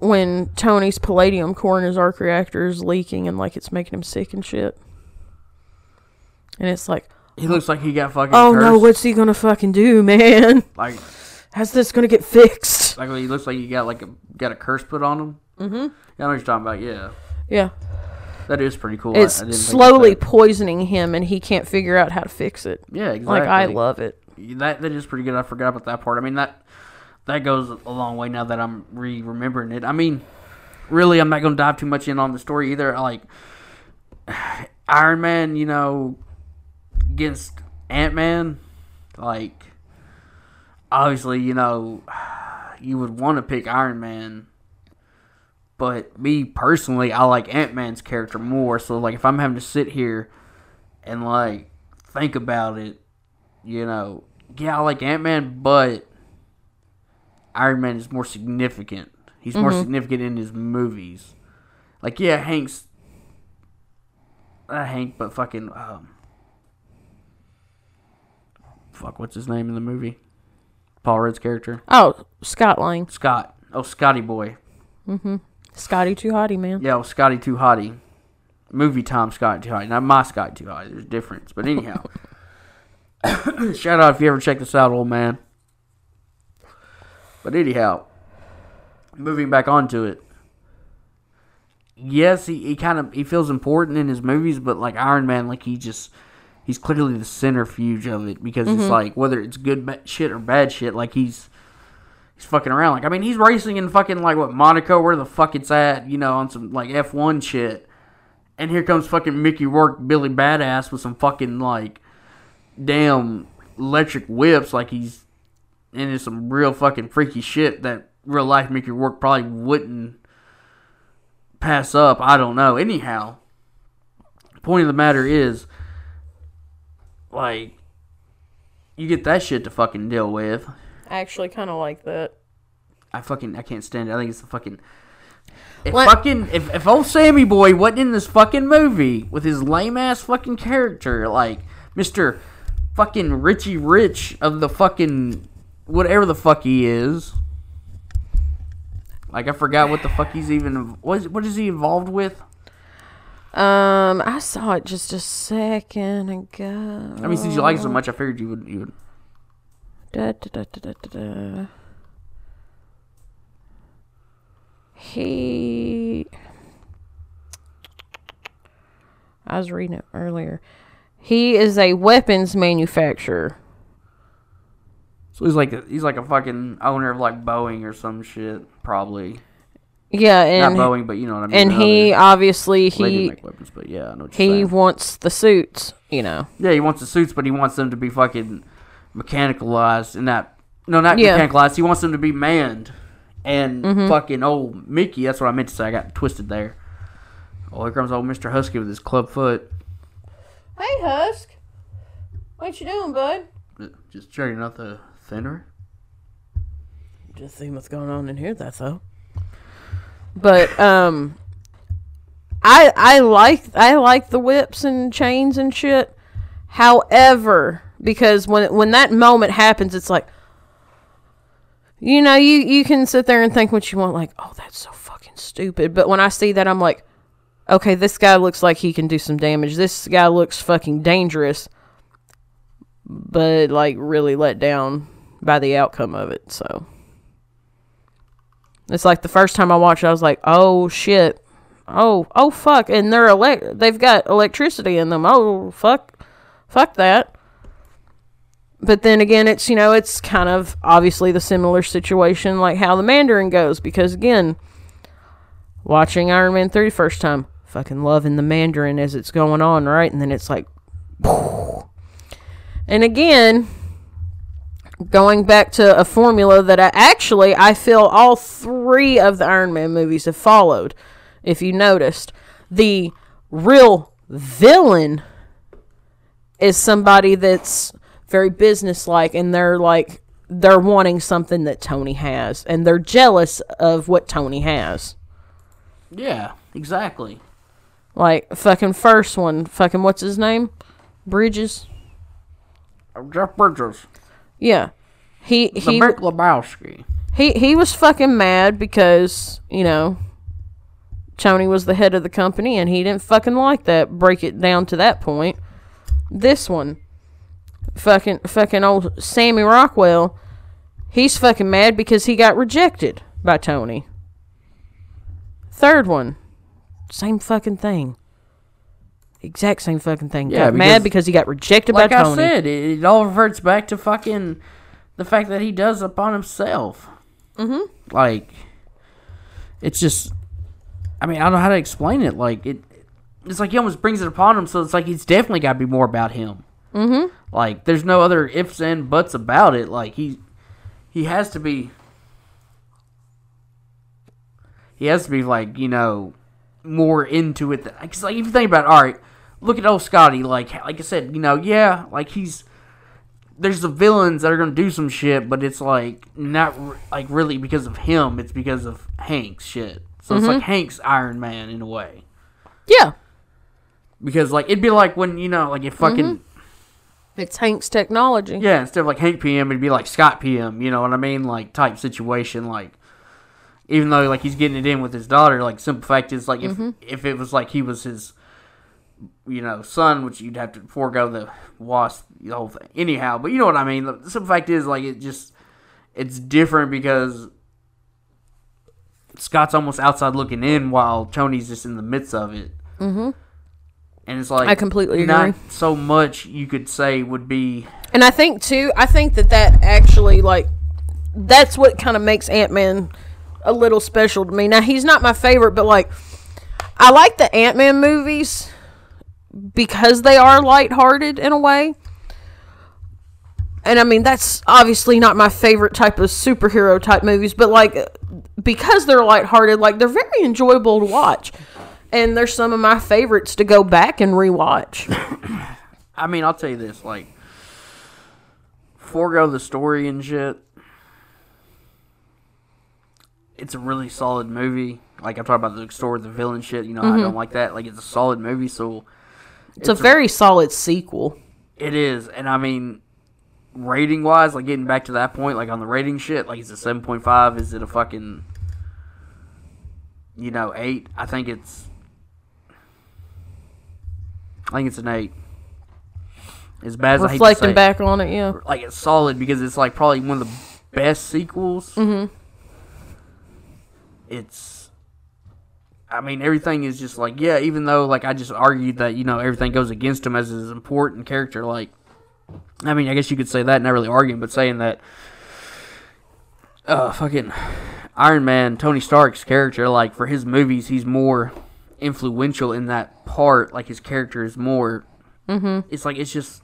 When Tony's palladium core in his arc reactor is leaking and, like, it's making him sick and shit. And it's like, He looks like he got fucking oh cursed. no, what's he gonna fucking do, man? like, How's this gonna get fixed? like he looks like he got like a got a curse put on him. Mm-hmm. Yeah, I know what you're talking about. Yeah, Yeah. that is pretty cool. It's slowly poisoning him and he can't figure out how to fix it. Yeah, exactly. Like, I love it. that that is pretty good. I forgot about that part. I mean that that goes a long way now that I'm re remembering it. I mean, really, I'm not going to dive too much in on the story either. Like Iron Man, you know, against Ant Man, like obviously, you know, you would want to pick Iron Man. But me personally, I like Ant Man's character more. So, like, if I'm having to sit here and like think about it, you know, yeah, I like Ant Man, but Iron Man is more significant. He's more significant in his movies. Like, yeah, Hank's. Uh, Hank, but fucking. Um, fuck, what's his name in the movie? Paul Rudd's character? Oh, Scott Lang. Scott. Oh, Scotty Boy. Mm-hmm. Scotty too hottie, man. Yeah, well, Scotty Too Hottie. Movie time Scotty Too Hottie. Not my Scotty Too Hottie. There's a difference. But anyhow. shout out if you ever check this out, old man. But anyhow. Moving back onto it. Yes, he, he kind of he feels important in his movies, but like Iron Man, like he just he's clearly the centrifuge of it because it's mm-hmm. like whether it's good shit or bad shit, like he's he's fucking around. Like I mean, he's racing in fucking like what Monaco, where the fuck it's at, you know, on some like F one shit. And here comes fucking Mickey Rourke, Billy Badass, with some fucking like damn electric whips, like he's into some real fucking freaky shit that real life Mickey Rourke probably wouldn't pass up. I don't know. Anyhow, point of the matter is, like, you get that shit to fucking deal with. I actually kind of like that. I fucking I can't stand it. I think it's the fucking. If What? fucking if, if old Sammy boy wasn't in this fucking movie with his lame ass fucking character like Mister fucking Richie Rich of the fucking whatever the fuck he is. Like I forgot what the fuck he's even what is, what is he involved with? Um, I saw it just a second ago. I mean, since you like it so much, I figured you would you would. Da, da, da, da, da, da. He. I was reading it earlier. He is a weapons manufacturer. So he's like a, he's like a fucking owner of like Boeing or some shit, probably. Yeah, and Not Boeing, but you know what I mean. and he obviously he make weapons, but yeah, I know what you're he saying. wants the suits. You know. Yeah, he wants the suits, but he wants them to be fucking mechanicalized and not no, not Yeah. mechanicalized. He wants them to be manned. And Mm-hmm. fucking old Mickey, that's what I meant to say. I got twisted there. Oh, here comes old Mister Husky with his club foot, Hey, Husk. What you doing, bud? just checking out the thinner. Just seeing what's going on in here. That's all. But um, I I like I like the whips and chains and shit. However, because when when that moment happens, it's like, you know, you you can sit there and think what you want, like, oh, that's so fucking stupid. But when I see that, I'm like, okay, this guy looks like he can do some damage. This guy looks fucking dangerous, but like really let down by the outcome of it. So. It's like the first time I watched it, I was like, "Oh shit, oh oh fuck," and they're elect, they've got electricity in them. Oh fuck, fuck that. but then again, it's you know it's kind of obviously the similar situation like how the Mandarin goes because again, watching Iron Man three first time, fucking loving the Mandarin as it's going on, right? And then it's like, and again, going back to a formula that I actually I feel all three of the Iron Man movies have followed. If you noticed, the real villain is somebody that's very businesslike and they're like they're wanting something that Tony has and they're jealous of what Tony has. Yeah, exactly. Like fucking first one, fucking what's his name? Bridges. Jeff Bridges, Yeah. He the he Big Lebowski. he he was fucking mad because, you know, Tony was the head of the company and he didn't fucking like that. Break it down to that point. This one, fucking fucking old Sammy Rockwell, he's fucking mad because he got rejected by Tony. Third one, same fucking thing. Exact same fucking thing. Yeah, got mad because- because he got rejected Like by I Tony. said, it, it all reverts back to fucking the fact that he does upon himself. Mm-hmm. Like, it's just. I mean, I don't know how to explain it. Like it, it's like he almost brings it upon him. So it's like he's definitely got to be more about him. Mm-hmm. Like, there's no other ifs and buts about it. Like he, he has to be. He has to be like you know, more into it. Because like if you think about, it, all right, look at old Scotty. Like like I said, you know, yeah, like he's there's the villains that are gonna do some shit, but it's like not r- like really because of him. It's because of Hank's shit. So it's like mm-hmm. Hank's Iron Man in a way. Yeah. Because like it'd be like when you know like if fucking mm-hmm. It's Hank's technology. yeah instead of like Hank Pym it'd be like Scott Pym. You know what I mean? Like type situation. Like even though like he's getting it in with his daughter, like simple fact is like if mm-hmm. if it was like he was his you know son, which you'd have to forego the wasp the whole thing. Anyhow, but you know what I mean. The simple fact is like it just it's different because Scott's almost outside looking in while Tony's just in the midst of it. Mm-hmm. And it's like I completely not agree. so much you could say would be And I think too, I think that that actually like that's what kind of makes Ant Man a little special to me. Now he's not my favorite, but like I like the Ant Man movies because they are lighthearted in a way. And I mean that's obviously not my favorite type of superhero type movies, but like because they're lighthearted, like they're very enjoyable to watch. And they're some of my favorites to go back and rewatch. I mean, I'll tell you this, like forego the story and shit. It's a really solid movie. Like I'm talking about the story, the villain shit. You know, I mm-hmm. don't like that. Like it's a solid movie, so It's, a very solid sequel. it is. And I mean, rating wise, like getting back to that point, like on the rating shit, like is it seven point five? Is it a fucking you know eight? I think it's. I think it's an eight. As bad as reflecting it. back on it, yeah. like it's solid because it's like probably one of the best sequels. Mm-hmm. It's, I mean, everything is just like yeah. Even though like I just argued that you know everything goes against him as his important character. Like, I mean, I guess you could say that, not really arguing, but saying that, uh, fucking Iron Man, Tony Stark's character, like for his movies, he's more influential in that part. Like his character is more. Mm-hmm. It's like it's just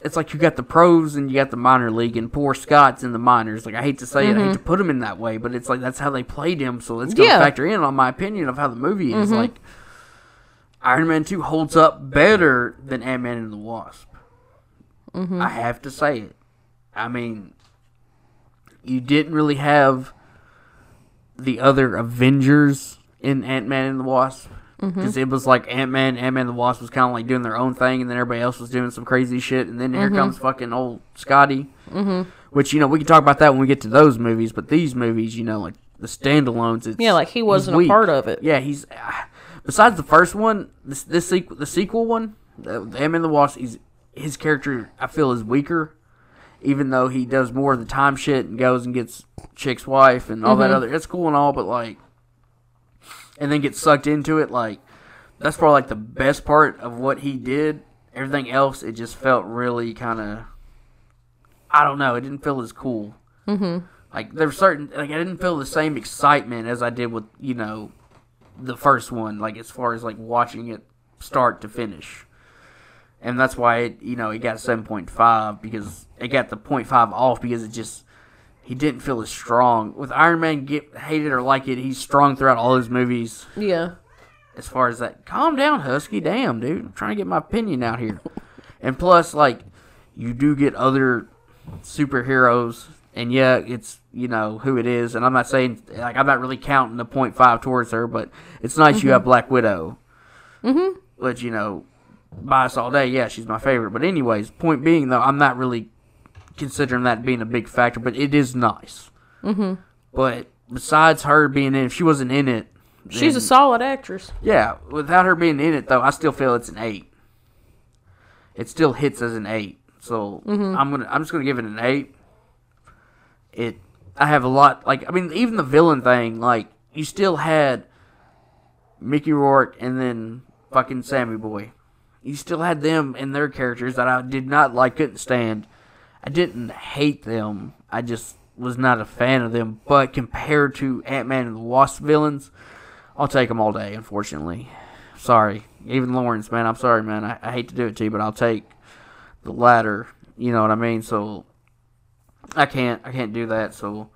it's like you got the pros and you got the minor league, and poor Scott's in the minors. Like I hate to say it, I hate mm-hmm. to put him in that way, but it's like that's how they played him. So it's gonna Yeah. factor in on my opinion of how the movie is. Mm-hmm. Like Iron Man Two holds up better than Ant Man and the Wasp. Mm-hmm. I have to say it. I mean, you didn't really have the other Avengers in Ant Man and the Wasp. Because it was like Ant Man, Ant Man the Wasp was kind of like doing their own thing, and then everybody else was doing some crazy shit. And then here comes fucking old Scotty. Mm-hmm. Which, you know, we can talk about that when we get to those movies, but these movies, you know, like the standalones, it's. Yeah, like he wasn't a part of it. Yeah, he's. Uh, besides the first one, this, this sequel, the sequel one, the, the Ant Man the Wasp, he's, his character, I feel, is weaker. Even though he does more of the time shit and goes and gets chick's wife and all that other, it's cool and all, but like, and then get sucked into it. Like that's probably like the best part of what he did. Everything else, it just felt really kind of I don't know. It didn't feel as cool. Mm-hmm. Like there's certain like I didn't feel the same excitement as I did with you know the first one. Like as far as like watching it start to finish, and that's why it you know it got seven point five because it got the 0.5 off because it just he didn't feel as strong with Iron Man. Get hate it or like it, he's strong throughout all his movies Yeah. as far as that. Calm down, Husky. Damn, dude. I'm trying to get my opinion out here. And plus, like, you do get other superheroes, and yeah, it's you know who it is. And I'm not saying like I'm not really counting the point five towards her, but it's nice you have Black Widow. Mm-hmm. But you know, by us all day, yeah, she's my favorite. But anyways, point being though, I'm not really considering that being a big factor, but it is nice. Mm-hmm. But besides her being in, if she wasn't in it, She's a solid actress. yeah, without her being in it though, I still feel it's an eight. It still hits as an eight, so I'm gonna I'm just gonna give it an eight. It I have a lot like I mean even the villain thing like you still had Mickey Rourke and then fucking Sammy Boy. You still had them and their characters that I did not like, couldn't stand. I didn't hate them. I just was not a fan of them. But compared to Ant Man and the Wasp villains, I'll take them all day. Unfortunately, sorry. Even Laurence, man, I'm sorry, man. I, I hate to do it to you, but I'll take the latter. You know what I mean? So I can't. I can't do that. So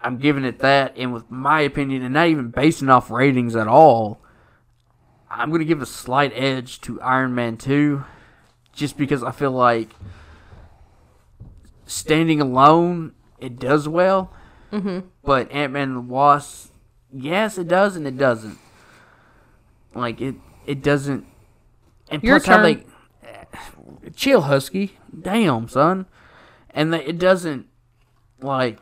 I'm giving it that. And with my opinion, and not even basing off ratings at all, I'm gonna give a slight edge to Iron Man Two, just because I feel like standing alone it does well. Mm-hmm. But Ant Man and the Wasp, yes, it does and it doesn't. Like it, it doesn't. And Your plus how they chill, Husky. Damn, son. And they, it doesn't like.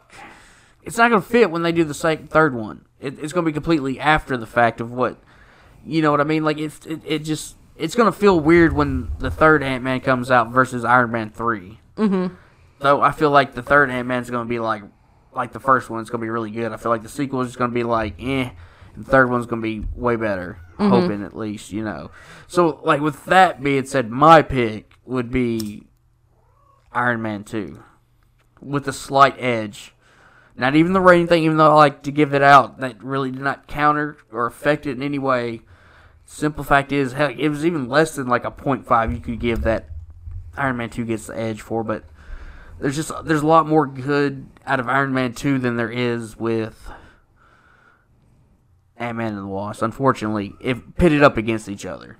It's not gonna fit when they do the second, third one. It, it's gonna be completely after the fact of what, you know what I mean? Like it's it, it just it's gonna feel weird when the third Ant Man comes out versus Iron Man 3 Mm-hmm. So I feel like the third Ant Man's gonna be like like the first one's gonna be really good. I feel like the sequel is just gonna be like eh, and the third one's gonna be way better. Hoping at least, you know. So like with that being said, my pick would be Iron Man two, with a slight edge. Not even the rating thing, even though I like to give it out, that really did not counter or affect it in any way. Simple fact is, heck, it was even less than like a 0.5 you could give that Iron Man 2 gets the edge for, but there's just there's a lot more good out of Iron Man 2 than there is with Ant Man and the Wasp. Unfortunately, if pitted up against each other.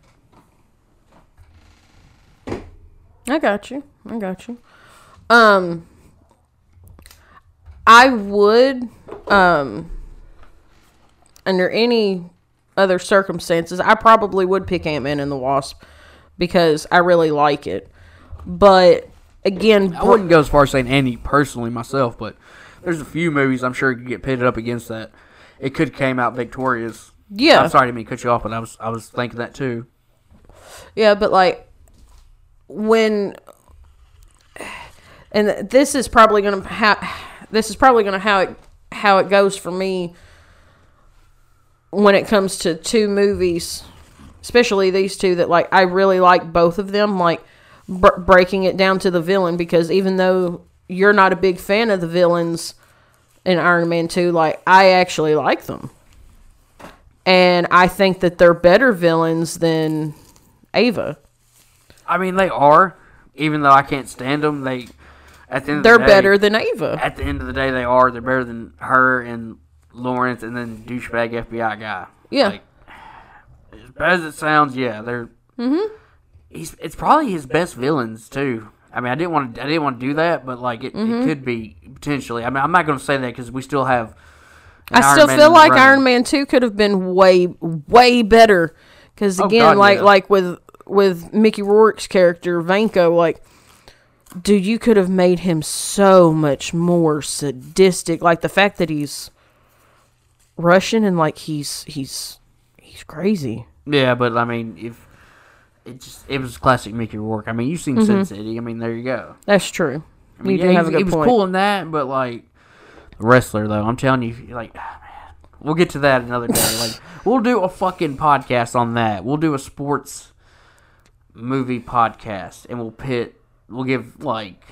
I got you. I got you. Um, I would, um, under any other circumstances, I probably would pick Ant Man and the Wasp because I really like it. But again, I wouldn't go as far as saying any personally myself, but there's a few movies I'm sure could get pitted up against that. It could came out victorious. yeah, I'm sorry to me cut you off, but I was I was thinking that too. Yeah, but like when and this is probably going to ha- this is probably to how it how it goes for me when it comes to two movies, especially these two that like I really like both of them like br- breaking it down to the villain because even though you're not a big fan of the villains in Iron Man 2 like I actually like them. And I think that they're better villains than Ava. I mean, they are, even though I can't stand them. they at the end they're the day, better than Ava. At the end of the day, they are. They're better than her and Laurence, and then douchebag FBI guy. Yeah. Like, as bad as it sounds, yeah, they're. Mm-hmm. He's. It's probably his best villains too. I mean, I didn't want to. I didn't want to do that, but like it, Mm-hmm. it could be potentially. I mean, I'm not going to say that because we still have. I still Man feel like running. Iron Man 2 could have been way way better cuz Oh, again God, like yeah. like with with Mickey Rourke's character Vanko like dude you could have made him so much more sadistic like the fact that he's Russian and like he's he's he's crazy. Yeah, but I mean, if it just it was classic Mickey Rourke. I mean, you've seen Sin City. I mean, there you go. That's true. I mean, you yeah, do have he, a he good was point. cool in that, but like wrestler though, I'm telling you, like, ah, man, we'll get to that another day. like, we'll do a fucking podcast on that. We'll do a sports movie podcast, and we'll pit. We'll give like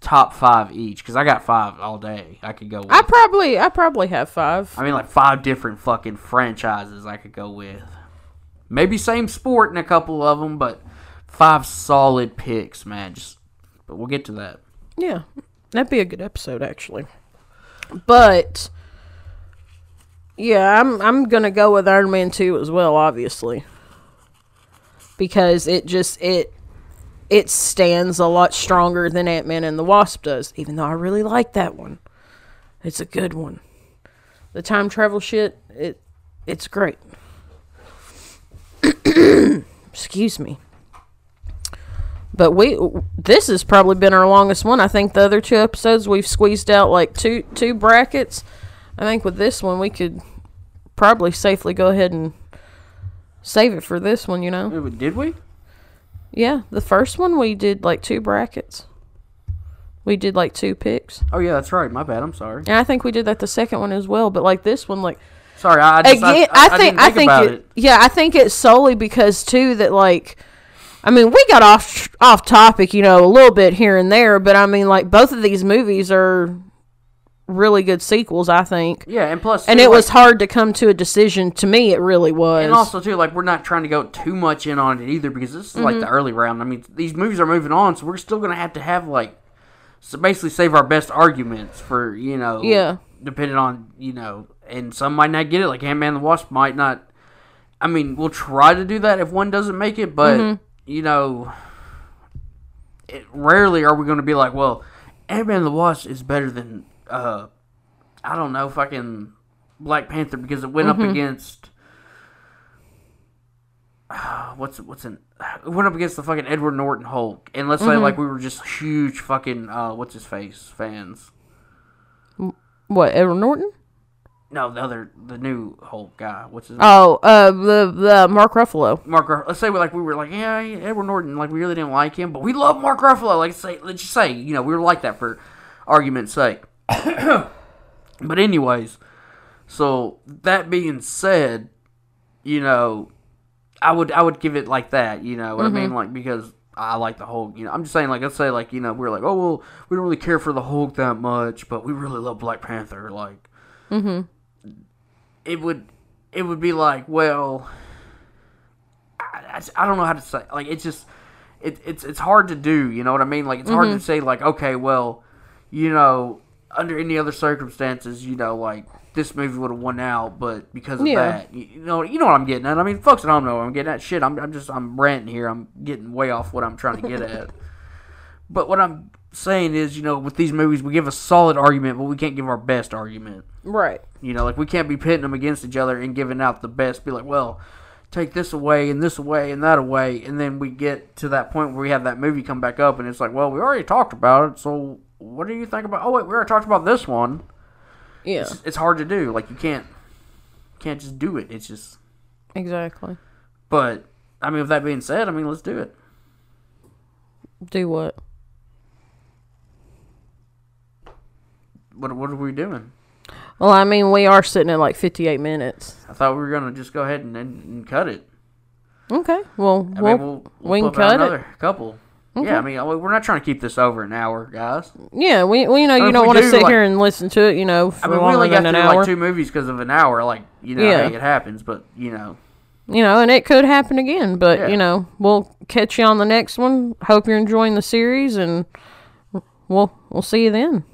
top five each because I got five all day. I could go. With. I probably I probably have five. I mean, like five different fucking franchises I could go with. Maybe same sport in a couple of them, but five solid picks, man. Just, but we'll get to that. Yeah, that'd be a good episode actually. But yeah, I'm I'm gonna go with Iron Man two as well, obviously, because it just it it stands a lot stronger than Ant Man and the Wasp does. Even though I really like that one, it's a good one. The time travel shit, it it's great. Excuse me. But we this has probably been our longest one. I think the other two episodes we've squeezed out like two two brackets. I think with this one we could probably safely go ahead and save it for this one, you know. Did we? Yeah, the first one we did like two brackets. We did like two picks. Oh yeah, that's right. My bad. I'm sorry. And I think we did that the second one as well, but like this one like Sorry, I just, again, I, I, I, think I think about it, it. yeah, I think it's solely because too that like, I mean, we got off off topic, you know, a little bit here and there, but I mean, like both of these movies are really good sequels, I think, Yeah, and plus, and too, it like- was hard to come to a decision. To me, it really was. And also too, like we're not trying to go too much in on it either because this is like Mm-hmm. the early round. I mean, these movies are moving on, so we're still gonna have to have like, so basically save our best arguments for you know, Yeah. depending on you know, and some might not get it. Like Ant Man the Wasp might not. I mean, we'll try to do that if one doesn't make it, but Mm-hmm. you know, it, rarely are we going to be like, well, Ant Man the Wasp is better than uh, I don't know, fucking Black Panther because it went Mm-hmm. up against what's what's in it went up against the fucking Edward Norton Hulk, and let's Mm-hmm. say like we were just huge fucking uh, what's his face fans. what Edward Norton? No, the other the new Hulk guy. What's his name? Oh, uh, the the Mark Ruffalo. Mark. Ruff- Let's say we like we were like yeah Edward Norton like we really didn't like him, but we love Mark Ruffalo. Like say let's just say you know we were like that for argument's sake. but anyways, so that being said, you know, I would I would give it like that. You know what I mean? Like because I like the Hulk. You know, I'm just saying like let's say like you know we're like oh well we don't really care for the Hulk that much, but we really love Black Panther. Like, it would it would be like well. I, I, I don't know how to say like it's just it, it's it's hard to do you know what i mean? Like it's hard to mm-hmm. say like okay well you know under any other circumstances you know like this movie would have won out but because of Yeah. that you, you know you know what i'm getting at. I mean folks at home know what i'm getting at. Shit I'm, I'm just i'm ranting here. I'm getting way off what i'm trying to get at. But what i'm saying is you know with these movies we give a solid argument but we can't give our best argument Right. you know, like we can't be pitting them against each other and giving out the best. Be like, well, take this away and this away and that away, and then we get to that point where we have that movie come back up, and it's like, well, we already talked about it, so what do you think about? Oh wait, we already talked about this one. Yeah. It's, it's hard to do. Like you can't can't just do it. It's just. Exactly. But I mean, with that being said, I mean, let's do it. Do what? What what are we doing? Well, I mean, we are sitting at like 58 minutes. I thought we were gonna just go ahead and, and, and cut it. Okay. Well, I we'll, mean, we'll, we'll we can cut it. another couple. Yeah, I mean, we're not trying to keep this over an hour, guys. Yeah, we, we you know Or you don't want to do, sit like- here and listen to it, you know, for I mean, we only got than an hour. like two movies because of an hour. Like, you know, Yeah. it happens, but you know, you know, and it could happen again. But Yeah. you know, we'll catch you on the next one. Hope you're enjoying the series, and we'll we'll see you then.